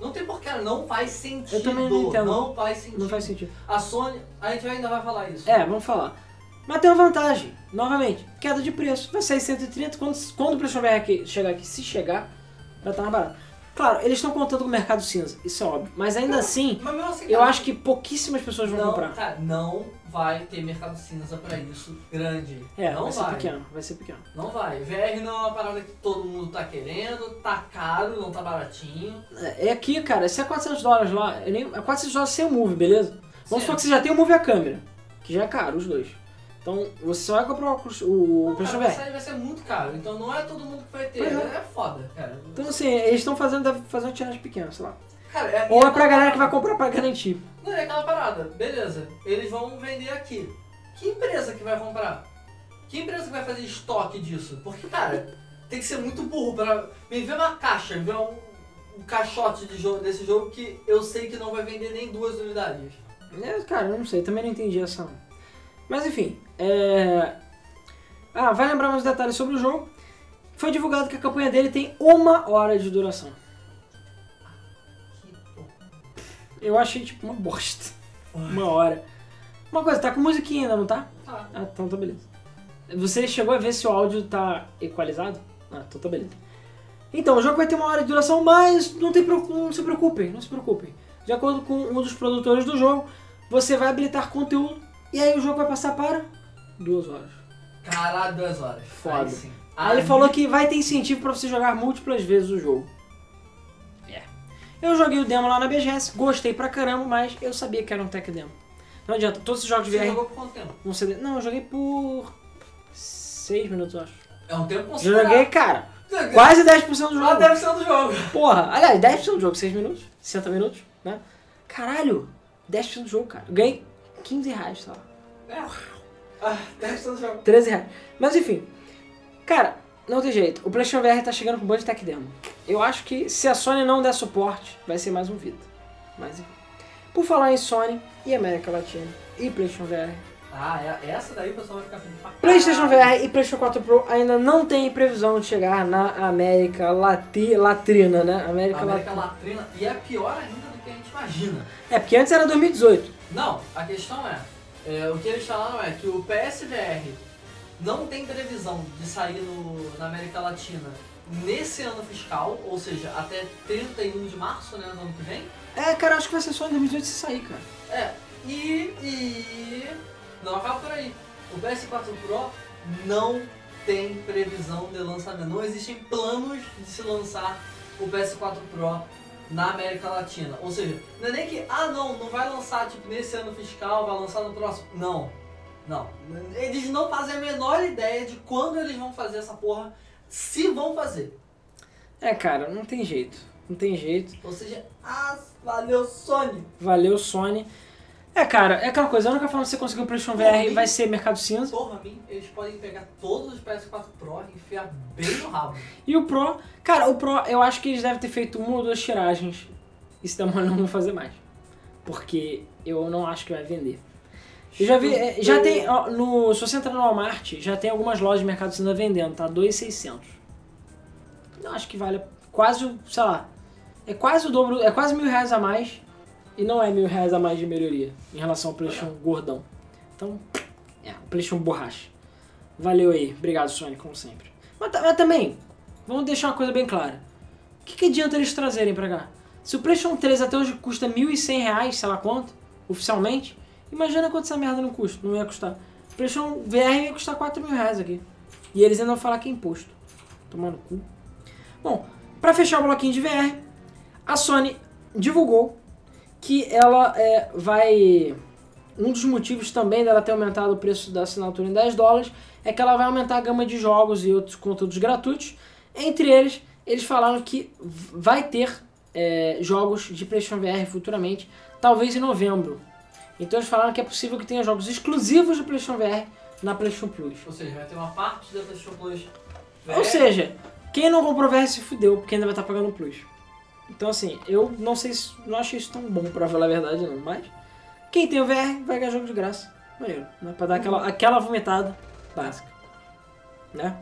Não tem porquê, não faz sentido. Eu também não entendo. Não faz sentido. Não faz sentido. A Sony, a gente ainda vai falar isso. É, vamos falar. Mas tem uma vantagem, novamente, queda de preço. Vai sair 130 quando, quando o PlayStation VR aqui, chegar aqui, se chegar, vai estar mais barato. Claro, eles estão contando com o mercado cinza, isso é óbvio. Mas ainda assim, Mas assim, eu cara, acho que pouquíssimas pessoas vão não, comprar. cara, não vai ter mercado cinza pra isso grande. É, não vai ser vai. pequeno, vai ser pequeno. Não vai. VR não é uma parada que todo mundo tá querendo, tá caro, não tá baratinho. É, é aqui, cara, se é 400 dólares lá, nem, é 400 dólares sem o Move, beleza? Vamos supor que você já tem o Move a câmera, que já é caro, os dois. Então você só vai comprar o, o, o PlayStation Cara, VR. vai, vai ser muito caro, então não é todo mundo que vai ter. É. É, foda, cara. Então assim, eles estão fazendo, deve fazer uma tiragem pequena, sei lá. Cara, é, Ou e é pra galera que vai comprar pra garantir. Não, é aquela parada. Beleza, eles vão vender aqui. Que empresa que vai comprar? Que empresa que vai fazer estoque disso? Porque, cara, tem que ser muito burro pra me ver uma caixa, me ver um, um caixote de jogo, desse jogo que eu sei que não vai vender nem duas unidades. É, cara, eu não sei, também não entendi essa. Mas enfim, é. Ah, vai lembrar mais detalhes sobre o jogo. Foi divulgado que a campanha dele tem uma hora de duração. Eu achei tipo uma bosta. Uma hora. Uma coisa, tá com musiquinha ainda, não tá? Tá. Ah, então tá beleza. Você chegou a ver se o áudio tá equalizado? Ah, então tá beleza. Então, o jogo vai ter uma hora de duração, mas não, tem, não se preocupem, não se preocupem. De acordo com um dos produtores do jogo, você vai habilitar conteúdo e aí o jogo vai passar para duas horas. Caralho, duas horas. Foda. Aí sim. Aí ele falou que vai ter incentivo pra você jogar múltiplas vezes o jogo. É. Eu joguei o demo lá na BGS, gostei pra caramba, mas eu sabia que era um tech demo. Não adianta, todos os jogos de Você VR jogou por quanto tempo? vão ser... Não, eu joguei por... 6 minutos, eu acho. É um tempo considerável. Joguei, cara, Joguei. quase 10% do jogo. deve ser do jogo. Porra, aliás, 10% do jogo, 6 minutos, 60 minutos, né? Caralho, 10% do jogo, cara. Eu ganhei 15 reais. É. Ah, deve ser do jogo. 13 reais. Mas enfim, cara, não tem jeito. O PlayStation VR tá chegando com um monte de tech demo. Eu acho que se a Sony não der suporte, vai ser mais um Vita. Mas enfim. Por falar em Sony e América Latina e PlayStation VR, Ah, é- essa daí o pessoal vai ficar feliz pra. PlayStation VR e PlayStation 4 Pro ainda não tem previsão de chegar na América Lati Latrina, né? América, América Latina. Latina. E é pior ainda do que a gente imagina. É, porque antes era 2018. Não, a questão é, é, o que eles falaram é que o PSVR não tem previsão de sair no, na América Latina nesse ano fiscal, ou seja, até 31 de março, né, no ano que vem. É, cara, acho que vai ser só em 2018 se sair, cara. É, e, e não acaba por aí. O PS4 Pro não tem previsão de lançamento. Não existem planos de se lançar o PS4 Pro na América Latina. Ou seja, não é nem que, ah não, não vai lançar tipo nesse ano fiscal, vai lançar no próximo. Não. Não. Eles não fazem a menor ideia de quando eles vão fazer essa porra, se vão fazer. É, cara, não tem jeito. Não tem jeito. Ou seja, ah, valeu Sony. Valeu, Sony. É, cara, é aquela coisa, a única forma de você conseguir um PlayStation Por VR mim- vai ser mercado cinza. Porra, mim, eles podem pegar todos os PS4 Pro e enfiar bem no rabo. E o Pro, cara, o Pro, eu acho que eles devem ter feito uma ou duas tiragens. E se der não vão fazer mais. Porque eu não acho que vai vender. Eu já vi, é, já tem, ó, no, se você entrar no Walmart, já tem algumas lojas de mercado cinza vendendo, tá? 2,600. Não acho que vale quase, sei lá, é quase o dobro, é quase mil reais a mais. E não é mil reais a mais de melhoria em relação ao PlayStation gordão. Então, é, PlayStation borracha. Valeu aí, obrigado Sony, como sempre. Mas, mas também, vamos deixar uma coisa bem clara. O que, que adianta eles trazerem pra cá? Se o PlayStation 3 até hoje custa 1.100 reais, sei lá quanto, oficialmente, imagina quanto essa merda não custa, não ia custar. O PlayStation VR ia custar 4 mil reais aqui. E eles ainda vão falar que é imposto. Tomando cu. Bom, pra fechar o bloquinho de VR, a Sony divulgou que ela é, vai. Um dos motivos também dela ter aumentado o preço da assinatura em 10 dólares é que ela vai aumentar a gama de jogos e outros conteúdos gratuitos. Entre eles, eles falaram que vai ter é, jogos de PlayStation VR futuramente, talvez em novembro. Então eles falaram que é possível que tenha jogos exclusivos de PlayStation VR na PlayStation Plus. Ou seja, vai ter uma parte da PlayStation Plus. Ou seja, quem não comprou VR se fudeu, porque ainda vai estar pagando Plus. Então assim, eu não sei se. não achei isso tão bom pra falar a verdade não, mas. Quem tem o VR vai ganhar jogo de graça. Maneiro, né? Pra dar aquela, aquela vomitada básica. Né?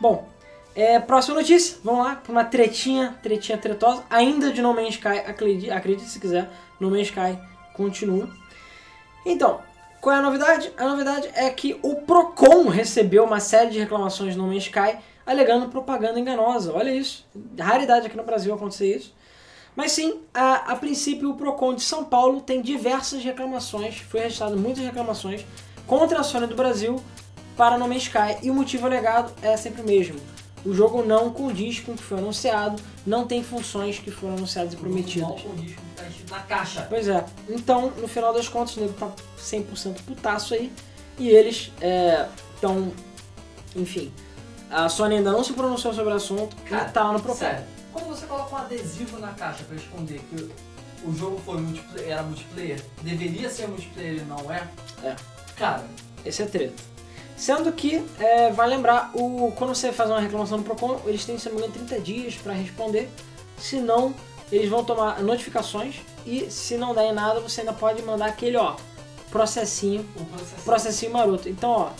Bom, é, próxima notícia, vamos lá, pra uma tretinha, tretinha tretosa, ainda de No Man's Sky, acredite, acredite se quiser, No Man's Sky continua. Então, qual é a novidade? A novidade é que o Procon recebeu uma série de reclamações no Man's Sky alegando propaganda enganosa. Olha isso, raridade aqui no Brasil acontecer isso. Mas sim, a, a princípio o Procon de São Paulo tem diversas reclamações, foi registrado muitas reclamações contra a Sony do Brasil para No Man's Sky e o motivo alegado é sempre o mesmo. o jogo não condiz com o que foi anunciado, não tem funções que foram anunciadas e prometidas. Mal condiz com o que tá escrito na caixa. Pois é, então no final das contas o nego tá 100% putaço aí e eles estão, enfim, a Sony ainda não se pronunciou sobre o assunto Cara, e tá no Procon. Sério, quando você coloca um adesivo na caixa pra esconder que o jogo foi multiplayer, era multiplayer, deveria ser multiplayer e não é? É. Cara, Esse é treta. Sendo que, é, vai lembrar, o, quando você faz uma reclamação no Procon, eles têm, se não me engano, 30 dias para responder. Senão, eles vão tomar notificações e se não der em nada, você ainda pode mandar aquele, ó, processinho, o processo. processinho maroto. Então, ó,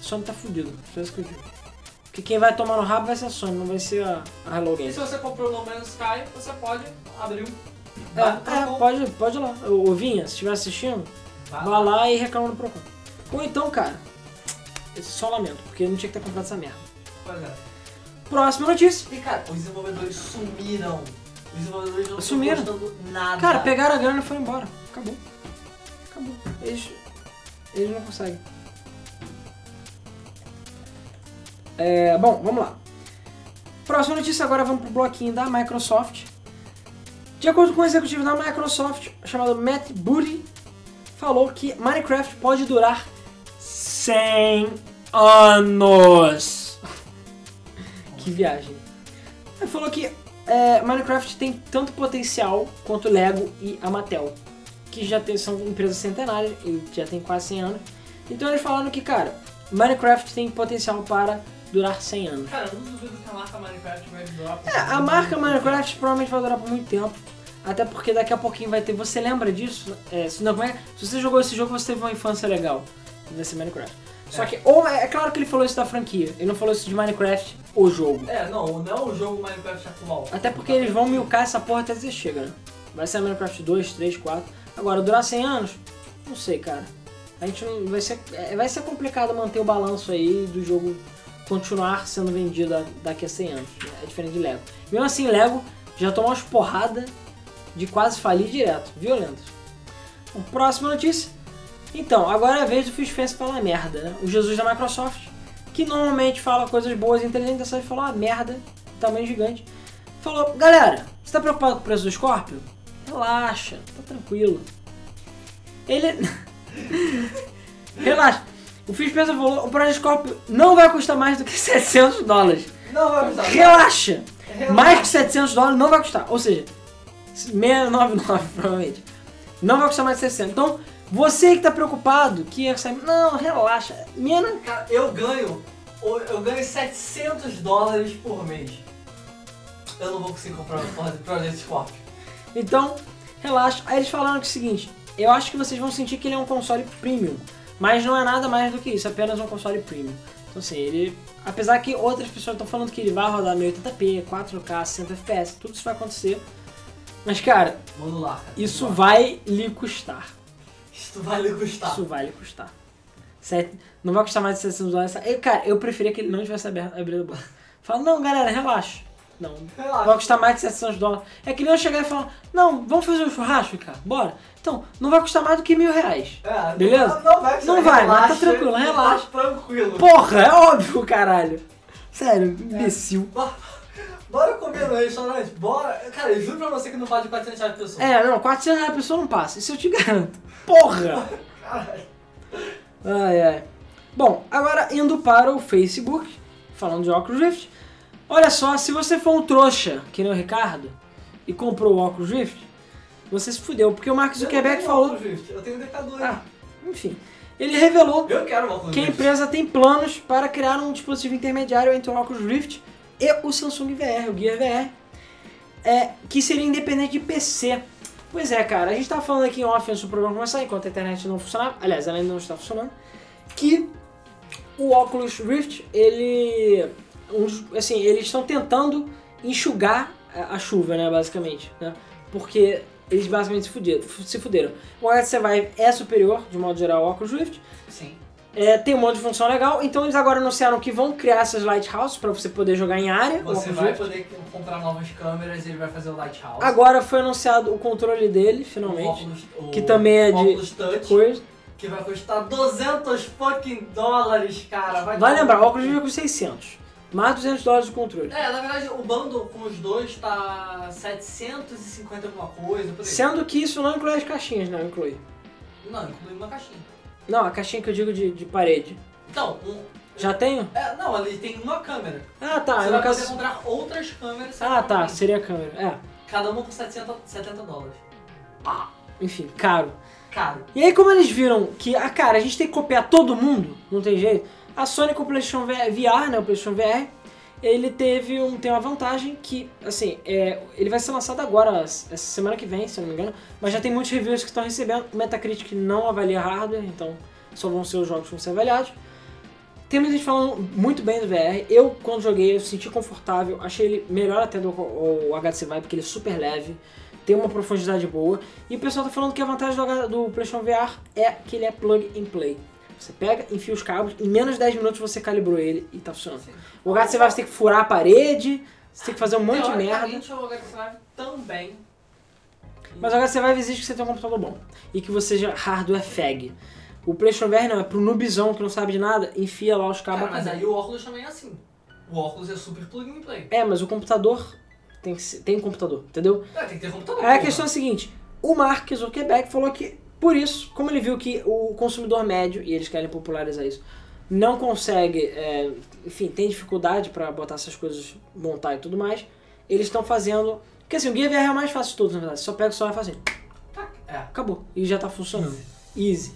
Sony tá fudido. Só isso que eu digo. Porque quem vai tomar no rabo vai ser a Sony, não vai ser a, a Hello E Games. se você comprou No Man's Sky, você pode abrir um. É, no é, pode, pode ir lá. Ô, Vinha, se estiver assistindo, Vá lá e reclama no Procon. Ou então, cara, só lamento, porque eu não tinha que ter comprado essa merda. Pois é. Próxima notícia. E cara, os desenvolvedores sumiram. Os desenvolvedores não Sumiram? nada. Cara, pegaram a grana e foram embora. Acabou. Acabou. Eles, eles não conseguem. É, bom, vamos lá. Próxima notícia agora vamos pro bloquinho da Microsoft. De acordo com o executivo da Microsoft, chamado Matt Booty, falou que Minecraft pode durar 100 anos. que viagem. Ele falou que é, Minecraft tem tanto potencial quanto Lego e a Mattel, que já tem- são empresas centenárias e já tem quase 100 anos. Então eles falaram que, cara, Minecraft tem potencial para durar 100 anos. Cara, eu não duvido que a marca Minecraft vai durar por É, a marca Minecraft provavelmente vai durar por muito tempo. Até porque daqui a pouquinho vai ter. Você lembra disso? É, se, não, como é? se você jogou esse jogo, você teve uma infância legal. Vai ser Minecraft. Só É. que, ou é claro que ele falou isso da franquia, ele não falou isso de Minecraft, o jogo. É, não, não é o jogo Minecraft atual. Até porque eles vão milcar essa porra até dizer chega, né? Vai ser Minecraft 2, 3, 4. Agora, durar 100 anos? Não sei, cara. A gente não. Vai ser, é, vai ser complicado manter o balanço aí do jogo continuar sendo vendido a- daqui a 100 anos. né? É diferente de Lego. Mesmo assim, Lego já tomou umas porradas de quase falir direto. Violentas. Bom, próxima notícia. Então, agora é a vez do Phil Spencer falar merda, né? O Jesus da Microsoft, que normalmente fala coisas boas e inteligentes, dessa vez falou uma merda, tamanho gigante. Falou, galera, você tá preocupado com o preço do Scorpio? Relaxa, tá tranquilo. Ele. Relaxa. O Phil Spencer falou, o Project Scorpio não vai custar mais do que 700 dólares. Não vai custar. Relaxa! Relaxa. Mais que 700 dólares não vai custar. Ou seja, 699 provavelmente. Não vai custar mais de 600. Então, você que tá preocupado, que ia sair... Não, relaxa. Menos... Cara, eu ganho. Eu ganho 700 dólares por mês. Eu não vou conseguir comprar de Project Scorpio. Então, relaxa. Aí eles falaram que é o seguinte, eu acho que vocês vão sentir que ele é um console premium. Mas não é nada mais do que isso, é apenas um console premium. Então assim, ele... Apesar que outras pessoas estão falando que ele vai rodar 1080p, 4K, 60 FPS, tudo isso vai acontecer. Mas cara, Modular, cara. isso modular. vai lhe custar. Isso vai lhe custar. Isso vai lhe custar. Não vai custar mais de 700 dólares. Eu, cara, eu preferia que ele não tivesse aberto, abrido a boca. Fala, não, galera, relaxa. Não, não Relaxa. vai custar mais de 700 dólares. É que nem eu chegar e falar, não, vamos fazer um churrasco, cara, bora. Então, não vai custar mais do que mil reais. É, Beleza? Não, não vai, Não vai, mas tá relaxa, tranquilo, relaxa. Tranquilo. Porra, é óbvio, caralho. Sério, imbecil. Bora comer no restaurante, bora. Cara, eu juro pra você que não pode 400 reais por pessoa. É, não, 400 reais a pessoa não passa, isso eu te garanto. Porra! Caralho. Ai, ai. Bom, agora indo para o Facebook, falando de Oculus Rift. Olha só, se você for um trouxa, que nem o Ricardo, e comprou o Oculus Rift, você se fudeu, porque o Mark Zuckerberg falou... Eu tenho um decador. Ah, enfim. Ele revelou que a empresa tem planos para criar um dispositivo intermediário entre o Oculus Rift e o Samsung VR, o Gear VR, é, que seria independente de PC. Pois é, cara, a gente tava falando aqui em off antes do programa começar, enquanto a internet não funcionava, aliás, ela ainda não está funcionando, que o Oculus Rift, ele, assim, eles estão tentando enxugar a a chuva, né, basicamente, né, porque eles basicamente se fuderam. Se fuderam. O HTC Vive é superior, de modo geral, ao Oculus Rift, Sim. é, tem um monte de função legal, então eles agora anunciaram que vão criar essas lighthouses para você poder jogar em área. Você vai Rift. poder comprar novas câmeras e ele vai fazer o Lighthouse. Agora foi anunciado o controle dele, O finalmente. Oculus- o que também é de- Touch, Coisa. que vai custar 200 fucking dólares, cara. Vai, Vai lembrar, o óculos Rift custa 600. Mais 200 dólares o controle. É, na verdade, o bundle com os dois tá 750 alguma coisa, por aí. Sendo que isso não inclui as caixinhas, não inclui. Não, inclui uma caixinha. Não, a caixinha que eu digo de, de parede. Então, um... Já tenho? É, não, ali tem uma câmera. Ah, tá. Você vai caso... poder comprar outras câmeras Ah, tá. Seria a câmera. É. Cada uma com 700, 70 dólares. Enfim, caro. Caro. E aí, como eles viram que, ah, cara, a gente tem que copiar todo mundo, não tem jeito, a Sony com o PlayStation VR, né, o PlayStation VR, ele teve um, tem uma vantagem que, assim, é, ele vai ser lançado agora, essa semana que vem, se eu não me engano, mas já tem muitos reviews que estão recebendo. O Metacritic não avalia hardware, então só vão ser os jogos que vão ser avaliados. Tem muita gente falando muito bem do VR. Eu, quando joguei, eu senti confortável. Achei ele melhor até do o HTC Vive, porque ele é super leve. Tem uma profundidade boa. E o pessoal tá falando que a vantagem do, do PlayStation VR é que ele é plug and play. Você pega, enfia os cabos, em menos de 10 minutos você calibrou ele e tá funcionando. Sim. O Vive você tem que furar a parede, você tem que fazer um monte de merda. O HTC Vive também. Mas o Vive exige que você tenha um computador bom. E que você seja hardware fag. O PlayStation VR não, é pro noobzão que não sabe de nada, enfia lá os cabos. Cara, mas aí o óculos também é assim. O óculos é super plug and play. É, mas o computador tem, que ser- tem um computador, entendeu? É, tem que ter computador. Aí a questão é a seguinte: o Mark Zuckerberg falou que, por isso, como ele viu que o consumidor médio, e eles querem popularizar isso, não consegue, é, enfim, tem dificuldade pra botar essas coisas, montar e tudo mais, eles estão fazendo. Porque assim, o Gear VR é o mais fácil de todos, na verdade. Você só pega o celular e faz assim, Tá, É. acabou. E já tá funcionando. Easy.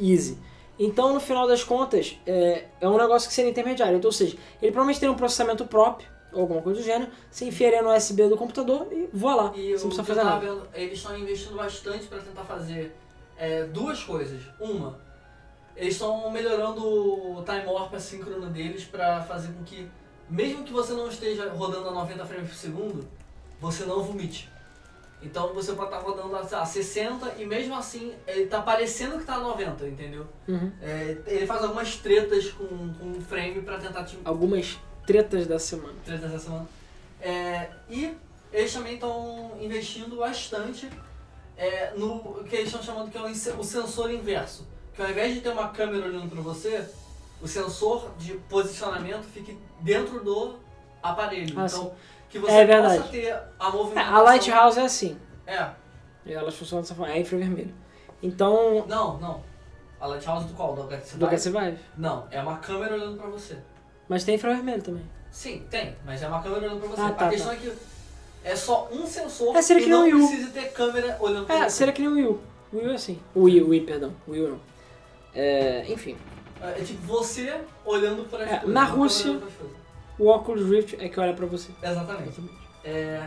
Easy. Então, no final das contas, é, é um negócio que seria intermediário. Então, ou seja, ele provavelmente tem um processamento próprio, ou alguma coisa do gênero, você enfia ele no USB do computador e voa lá. E você não o precisa fazer nada. vendo, eles estão investindo bastante para tentar fazer é, duas coisas. Uma, eles estão melhorando o time warp assíncrono deles para fazer com que, mesmo que você não esteja rodando a 90 frames por segundo, você não vomite. Então você pode estar rodando a sei lá, 60 e mesmo assim ele tá parecendo que tá a 90, entendeu? Uhum. É, ele faz algumas tretas com, com o frame para tentar te Algumas tretas da semana. tretas essa semana. É, e eles também estão investindo bastante é, no que eles estão chamando que é o sensor inverso. Que ao invés de ter uma câmera olhando para você, o sensor de posicionamento fique dentro do aparelho. Ah, então, sim. que você É possa ter a É, movimentação. a Lighthouse é assim. É, E elas funcionam dessa forma. É infravermelho. Então, não, não. A Lighthouse do qual? Do HTC do Vive? HTC Vive. Não, é uma câmera olhando para você. Mas tem infravermelho também. Sim, tem, mas é uma câmera olhando pra você. Ah, tá, a questão é que é só um sensor É, seria e que não precisa ter câmera olhando pra É, seria que nem o Wii U. O Wii é assim. O Wii, o Wii, perdão. O Wii não. É, enfim, É tipo você olhando para É, coisas. na Rússia- o Oculus Rift é que olha pra você. Exatamente. É,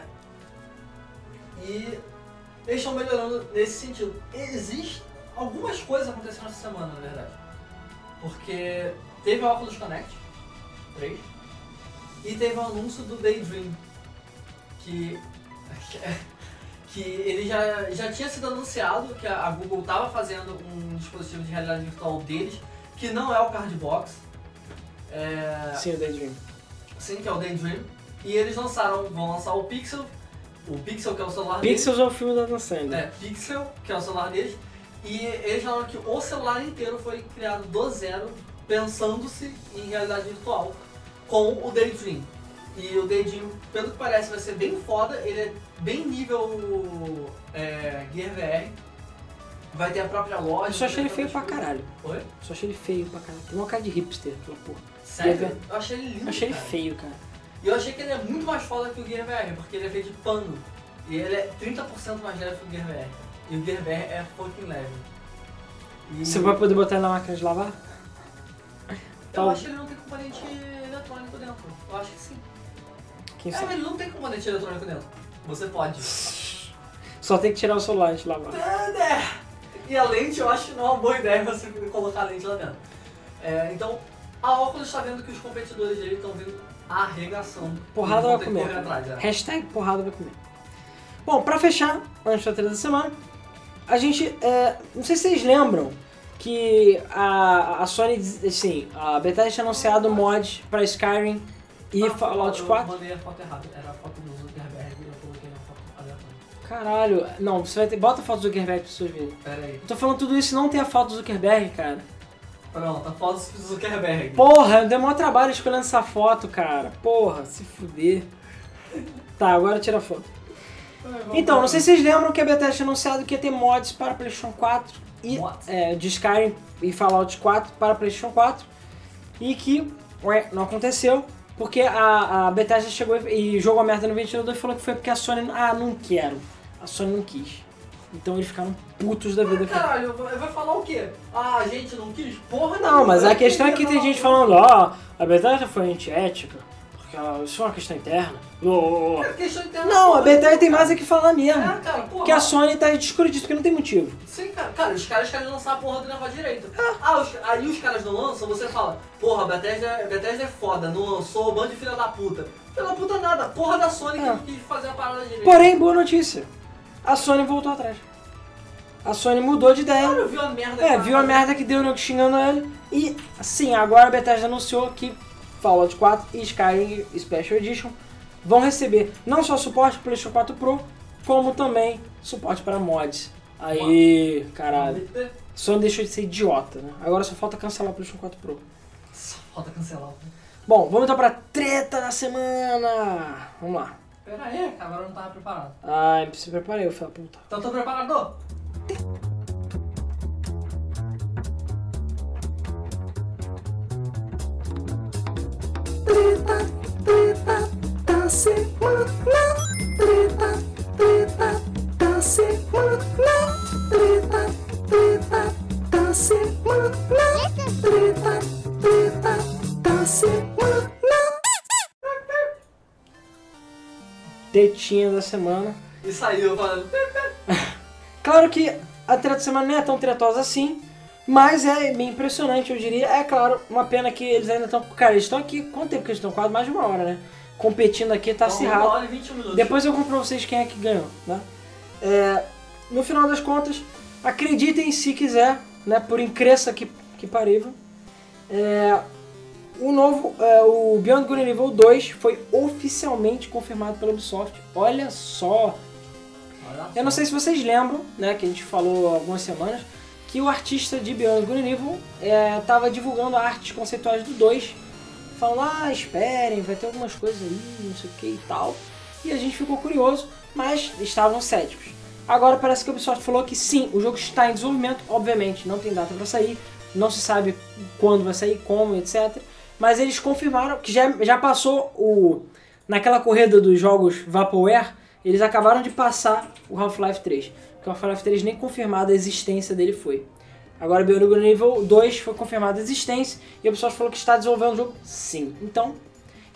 e eles estão melhorando nesse sentido. Existem algumas coisas acontecendo essa semana, na verdade. Porque teve o Oculus Connect 3 e teve o anúncio do Daydream. Que. que ele já, já tinha sido anunciado que a Google estava fazendo um dispositivo de realidade virtual deles, que não é o Cardbox. É, Sim, o Daydream. Sim, que é o Daydream. E eles lançaram, vão lançar o Pixel, o Pixel que é o celular Pixels é o filme da Dan Sandler. deles. É, Pixel, que é o celular deles. E eles falaram que o celular inteiro foi criado do zero, pensando-se em realidade virtual, com o Daydream. E o Daydream, pelo que parece, vai ser bem foda, ele é bem nível é, Gear VR. Vai ter a própria loja. Eu só achei ele ter feio pra caralho. Oi? Só achei ele feio pra caralho. Tem uma cara de hipster, aquela porra. Sério? Gear Eu achei ele lindo. Eu achei ele cara. feio, cara. E eu achei que ele é muito mais foda que o Gear VR, porque ele é feito de pano. E ele é 30% mais leve que o Gear VR. E o Gear VR é fucking leve. E Você vai poder botar ele na máquina de lavar? Eu Tal- acho que ele não tem componente eletrônico dentro. Eu acho que sim. Quem É, sabe? mas ele não tem componente eletrônico dentro. Você pode. Só tem que tirar o celular de lavar. É. E a lente, eu acho que não é uma boa ideia você colocar a lente lá dentro. É, então, a Oculus está vendo que os competidores dele estão vindo arregaçando. Porrada vai que comer. atrás, é. Hashtag porrada vai comer. Bom, pra fechar, antes da treta da semana, a gente. é, não sei se vocês lembram que a, a Sony, assim, a Bethesda tinha anunciado mods pra Skyrim e Ah, Fallout eu 4. mandei a foto errada. Era a foto do Zuckerberg e eu coloquei uma foto aleatória. Caralho, não, você vai ter. Bota a foto do Zuckerberg pra pessoas verem. Pera aí. Eu tô falando tudo isso e não tem a foto do Zuckerberg, cara. Pronto, a foto do Zuckerberg. Porra, deu maior trabalho escolhendo essa foto, cara. Porra, se fuder. Tá, agora tira a foto. Então, não sei se vocês lembram que a Bethesda tinha anunciado que ia ter mods para PlayStation 4 e é, de Skyrim e Fallout 4 para PlayStation 4 e que ué, não aconteceu porque a, a Bethesda chegou e, e jogou a merda no ventilador e falou que foi porque a Sony ah não quero, a Sony não quis. Então eles ficaram putos da vida. Ah, caralho, eu vou- eu vou falar o quê? Ah, a gente não quis? Porra Não, mas eu a questão é que tem gente falando, ó, a Bethesda foi antiética, isso é uma questão interna. Ô. É questão interna, Não, a. Bethesda tem mais é que falar mesmo. É, cara, porra. Porque a Sony tá descuradindo porque não tem motivo. Sim, cara. Cara, os caras querem lançar a porra do negócio direito. É. Ah, os- aí os caras não lançam, você fala, porra, a Bethesda, Bethesda é foda, não lançou, bando de filha da puta. Filha da puta nada, porra da Sony que É. não quis fazer a parada direito. Porém, boa notícia. A Sony voltou atrás. A Sony mudou de ideia. Cara, viu a merda É, que viu a merda que deu o nego xingando ele. E, sim, agora a Bethesda anunciou que Fallout 4 e Skyrim Special Edition vão receber não só suporte para PlayStation 4 Pro, como também suporte para mods. Aí, caralho. Sony deixou de ser idiota, né? Agora só falta cancelar o PlayStation 4 Pro. Só falta cancelar. Bom, vamos então pra treta da semana. Vamos lá. Pera aí, agora eu não tava preparado. Ai, se preparei, eu falei, puta. Então tô preparado? Treta, treta da semana. Treta, treta da semana. Treta, treta da semana. Treta, treta da semana. Tetinha da semana. E saiu falando. Claro que a treta da semana não é tão tretosa assim, mas é bem impressionante, eu diria. É claro, uma pena que eles ainda estão. Cara, eles estão aqui. Quanto tempo que eles estão? Quase mais de uma hora, né? Competindo aqui, tá Então, acirrado. uma hora e 21 minutos. Depois eu conto pra vocês quem é que ganhou, né? É, no final das contas, acreditem se quiser, né? Por incresça que, que parível. É, o novo, é, o Beyond Good Evil 2 foi oficialmente confirmado pela Ubisoft. Olha só! Olha Eu não só. sei se vocês lembram, né? Que a gente falou há algumas semanas, que o artista de Beyond and Evil estava divulgando artes conceituais do 2 falando, ah, esperem, vai ter algumas coisas aí, não sei o que e tal. E a gente ficou curioso, mas estavam céticos. Agora parece que a Ubisoft falou que sim, o jogo está em desenvolvimento, obviamente, não tem data para sair, não se sabe quando vai sair, como, etc. Mas eles confirmaram que já, já passou o. Naquela corrida dos jogos Vaporware, eles acabaram de passar o Half-Life 3. Porque o Half-Life 3 nem confirmada a existência dele foi. Agora and Evil 2 foi confirmada a existência e a Ubisoft falou que está desenvolvendo o jogo sim. Então,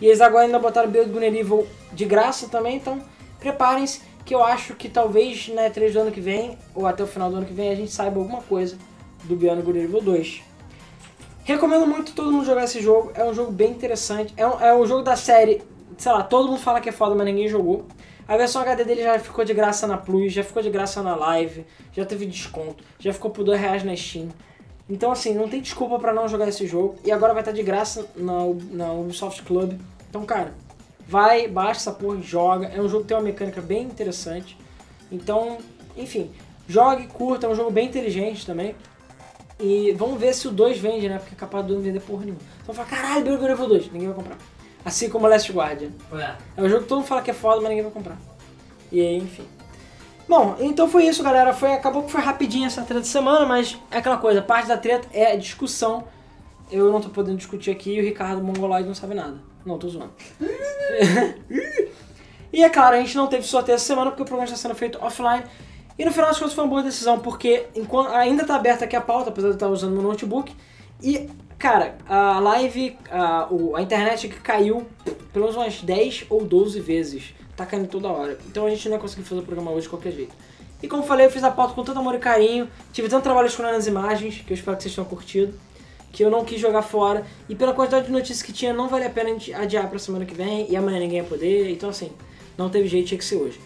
e eles agora ainda botaram and Evil de graça também, então preparem-se que eu acho que talvez na E3 do ano que vem, ou até o final do ano que vem, a gente saiba alguma coisa do and Evil 2. Recomendo muito todo mundo jogar esse jogo, é um jogo bem interessante, é um, é um jogo da série, sei lá, todo mundo fala que é foda, mas ninguém jogou. A versão HD dele já ficou de graça na Plus, já ficou de graça na Live, já teve desconto, já ficou por 2 reais na Steam. Então assim, não tem desculpa pra não jogar esse jogo. E agora vai estar de graça na, na Ubisoft Club. Então, cara, vai, baixa essa porra joga. É um jogo que tem uma mecânica bem interessante. Então, enfim, jogue, curta, é um jogo bem inteligente também. E vamos ver se o 2 vende, né? Porque é capaz do não vender porra nenhuma. Então fala, caralho, Evil 2, ninguém vai comprar. Assim como Last Guardian. É. É um jogo que todo mundo fala que é foda, mas ninguém vai comprar. E aí, enfim. Bom, então foi isso, galera. Foi, acabou que foi rapidinho essa treta de semana, mas é aquela coisa, parte da treta é discussão. Eu não tô podendo discutir aqui e o Ricardo Mongoloid não sabe nada. Não, tô zoando. e é claro, a gente não teve sorteio essa semana porque o programa está sendo feito offline. E no final das contas foi uma boa decisão, porque enquanto, ainda tá aberta aqui a pauta, apesar de eu estar usando meu notebook. E, cara, a live, a, a internet que caiu pelo menos umas 10 ou 12 vezes. Tá caindo toda hora. Então a gente não ia conseguir fazer o programa hoje de qualquer jeito. E como falei, eu fiz a pauta com tanto amor e carinho. Tive tanto trabalho escolhendo as imagens, que eu espero que vocês tenham curtido. Que eu não quis jogar fora. E pela quantidade de notícias que tinha, não vale a pena a adiar pra semana que vem. E amanhã ninguém ia poder. Então assim, não teve jeito, tinha que ser hoje.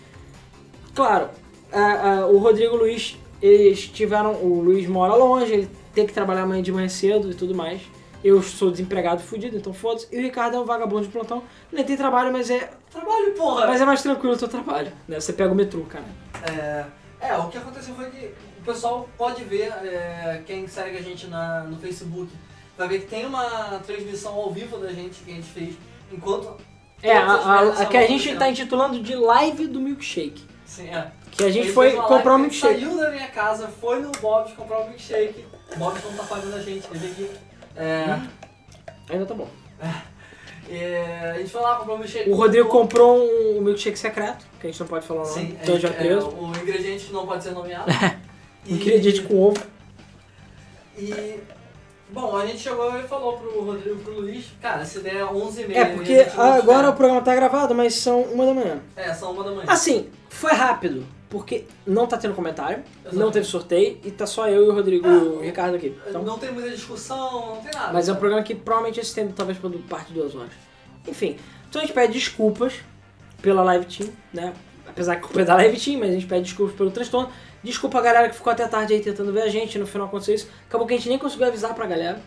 Claro, a- a- o Rodrigo Luiz, eles tiveram. O Luiz mora longe, ele tem que trabalhar amanhã de manhã cedo e tudo mais. Eu sou desempregado fudido, então foda-se. E o Ricardo é um vagabundo de plantão. Nem tem trabalho, mas é, Trabalho, porra! mas é mais tranquilo o teu trabalho. Né? Você pega o metrô, cara. É, é, o que aconteceu foi que o pessoal pode ver, é, quem segue a gente na, no Facebook, vai ver que tem uma transmissão ao vivo da gente que a gente fez enquanto. É, a, a, a que a gente tá acontecendo. intitulando de live do milkshake. Sim, é. Que a gente Ele foi comprar um milkshake. Saiu da minha casa, foi no Bob's comprar um milkshake. O não tá pagando a gente, ele aqui. É, Ainda tá bom. é, a gente foi lá comprar um milkshake. O Rodrigo comprou- comprou um milkshake secreto, que a gente não pode falar o nome, Sim, então é, já é, preso. o ingrediente não pode ser nomeado. Um ingrediente com ovo. E. Bom, a gente chegou e falou pro Rodrigo e pro Luiz, cara, se der 11h30. É, porque agora o programa tá gravado, mas são uma da manhã. É, são uma da manhã. Assim, foi rápido, porque não tá tendo comentário, não teve sorteio e tá só eu e o Rodrigo e o Ricardo aqui. Então, Não tem muita discussão, não tem nada. mas é um programa que provavelmente esse tempo talvez por parte de duas horas. Enfim, então a gente pede desculpas pela live team, né? Apesar que a culpa é da live team, mas a gente pede desculpas pelo transtorno. Desculpa a galera que ficou até tarde aí tentando ver a gente, no final aconteceu isso. Acabou que a gente nem conseguiu avisar pra galera.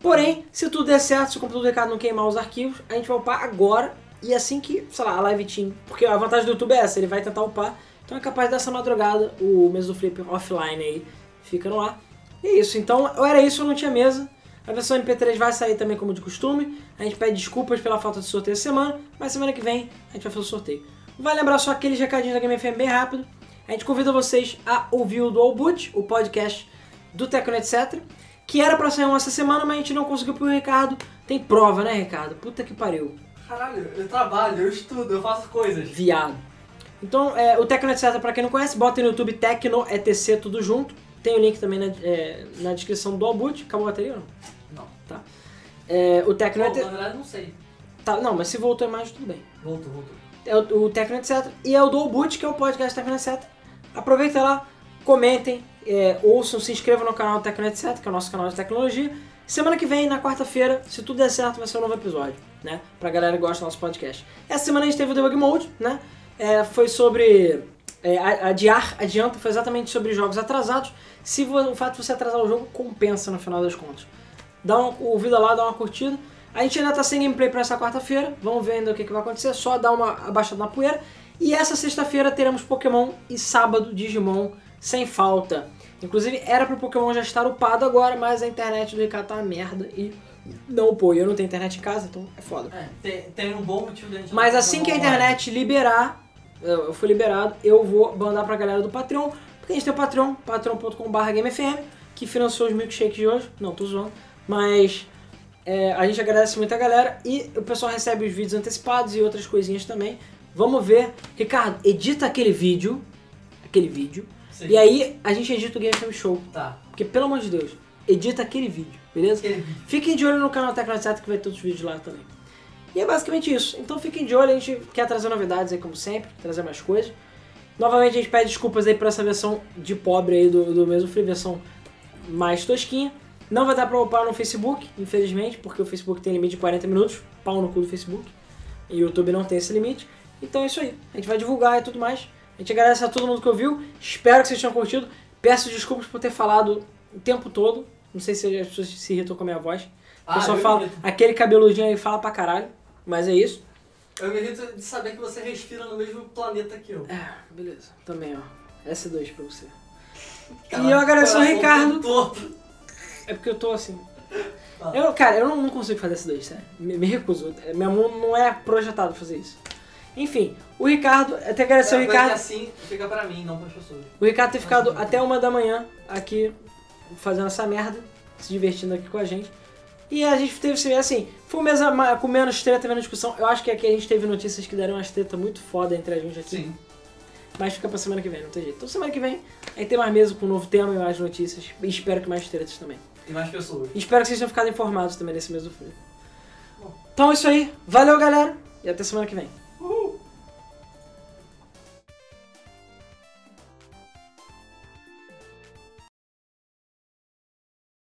Porém, se tudo der certo, se o computador do Ricardo não queimar os arquivos, a gente vai upar agora e assim que, sei lá, a live team. Porque a vantagem do YouTube é essa, ele vai tentar upar. Então é capaz dessa madrugada o mês do Flip offline aí fica no ar. E é isso, então ou era isso ou não tinha mesa. A versão MP3 vai sair também como de costume. A gente pede desculpas pela falta de sorteio essa semana, mas semana que vem a gente vai fazer o sorteio. Vai lembrar só aqueles recadinhos da Game FM bem rápido. A gente convida vocês a ouvir o Dual Boot, o podcast do Tecno Etc. Que era pra sair um essa semana, mas a gente não conseguiu porque o Ricardo tem prova, né, Ricardo? Puta que pariu. Caralho, eu trabalho, eu estudo, eu faço coisas. Viado. Então, é, o Tecno Etc, pra quem não conhece, bota no YouTube Tecno ETC tudo junto. Tem o link também na, é, na descrição do Albut. Acabou a bateria ou não? Não. Tá. É, o Tecno Bom, ETC. na verdade, não sei. Tá, não, mas se voltou a imagem, tudo bem. Voltou, voltou. É o, o Tecno Etc. E é o do Albut, que é o podcast Tecno Etc. Aproveitem lá, comentem, é, ouçam, se inscrevam no canal Tecno Etc, que é o nosso canal de tecnologia. Semana que vem, na quarta-feira, se tudo der certo, vai ser um novo episódio, né? Pra galera que gosta do nosso podcast. Essa semana a gente teve o Debug Mode, né? É, foi sobre é, adiar, adianta, foi exatamente sobre jogos atrasados. Se o fato de você atrasar o jogo compensa no final das contas. Dá uma ouvida lá, dá uma curtida. A gente ainda tá sem gameplay pra essa quarta-feira, vamos ver ainda o que, que vai acontecer, só dar uma abaixada na poeira. E essa sexta-feira teremos Pokémon e sábado Digimon sem falta. Inclusive era pro Pokémon já estar upado agora, mas a internet do Ricardo tá uma merda e não. E eu não tenho internet em casa, então é foda. É, tem, tem um bom motivo da gente Mas assim que a internet liberar, eu fui liberado, eu vou mandar pra galera do Patreon, porque a gente tem o Patreon, patreon.com.br GameFM, que financiou os milkshakes de hoje. Não, tô zoando. Mas é, a gente agradece muito a galera e o pessoal recebe os vídeos antecipados e outras coisinhas também. Vamos ver. Ricardo, edita aquele vídeo. Aquele vídeo. Sim. E aí a gente edita o Game Show. Tá. Porque, pelo amor de Deus, edita aquele vídeo, beleza? Aquele vídeo. Fiquem de olho no canal Tecnoset que vai ter os vídeos lá também. E é basicamente isso. Então fiquem de olho, a gente quer trazer novidades aí como sempre, trazer mais coisas. Novamente a gente pede desculpas aí por essa versão de pobre aí do, do mesmo free, versão mais tosquinha. Não vai dar pra upar no Facebook, infelizmente, porque o Facebook tem limite de 40 minutos, pau no cu do Facebook. E o YouTube não tem esse limite. Então é isso aí. A gente vai divulgar e tudo mais. A gente agradece a todo mundo que ouviu. Espero que vocês tenham curtido. Peço desculpas por ter falado o tempo todo. Não sei se as pessoas se irritam com a minha voz. Ah, eu fala, me irrito. aquele cabeludinho aí fala pra caralho. Mas é isso. Eu me irrito de saber que você respira no mesmo planeta que eu. É, beleza. Também, ó. S2 pra você. Caralho, e eu agradeço ao coração Ricardo. todo. É porque eu tô assim. Ah. Eu, cara, eu não, consigo fazer S2, sério. Me, me recuso. Minha mão não é projetado pra fazer isso. Enfim, o Ricardo, até agradecer É, mas Ricardo. assim fica pra mim, não para as pessoas. O Ricardo ter ficado até uma da manhã aqui fazendo essa merda, se divertindo aqui com a gente. E a gente teve, assim, foi um mês com menos treta, menos discussão. Eu acho que aqui a gente teve notícias que deram umas treta muito foda entre a gente aqui. Sim. Mas fica pra semana que vem, não tem jeito. Então semana que vem aí tem mais mesa com um novo tema e mais notícias. E espero que mais tretas também. E mais pessoas. E espero que vocês tenham ficado informados também nesse mês do frio. Bom. Então é isso aí. Valeu, galera. E até semana que vem.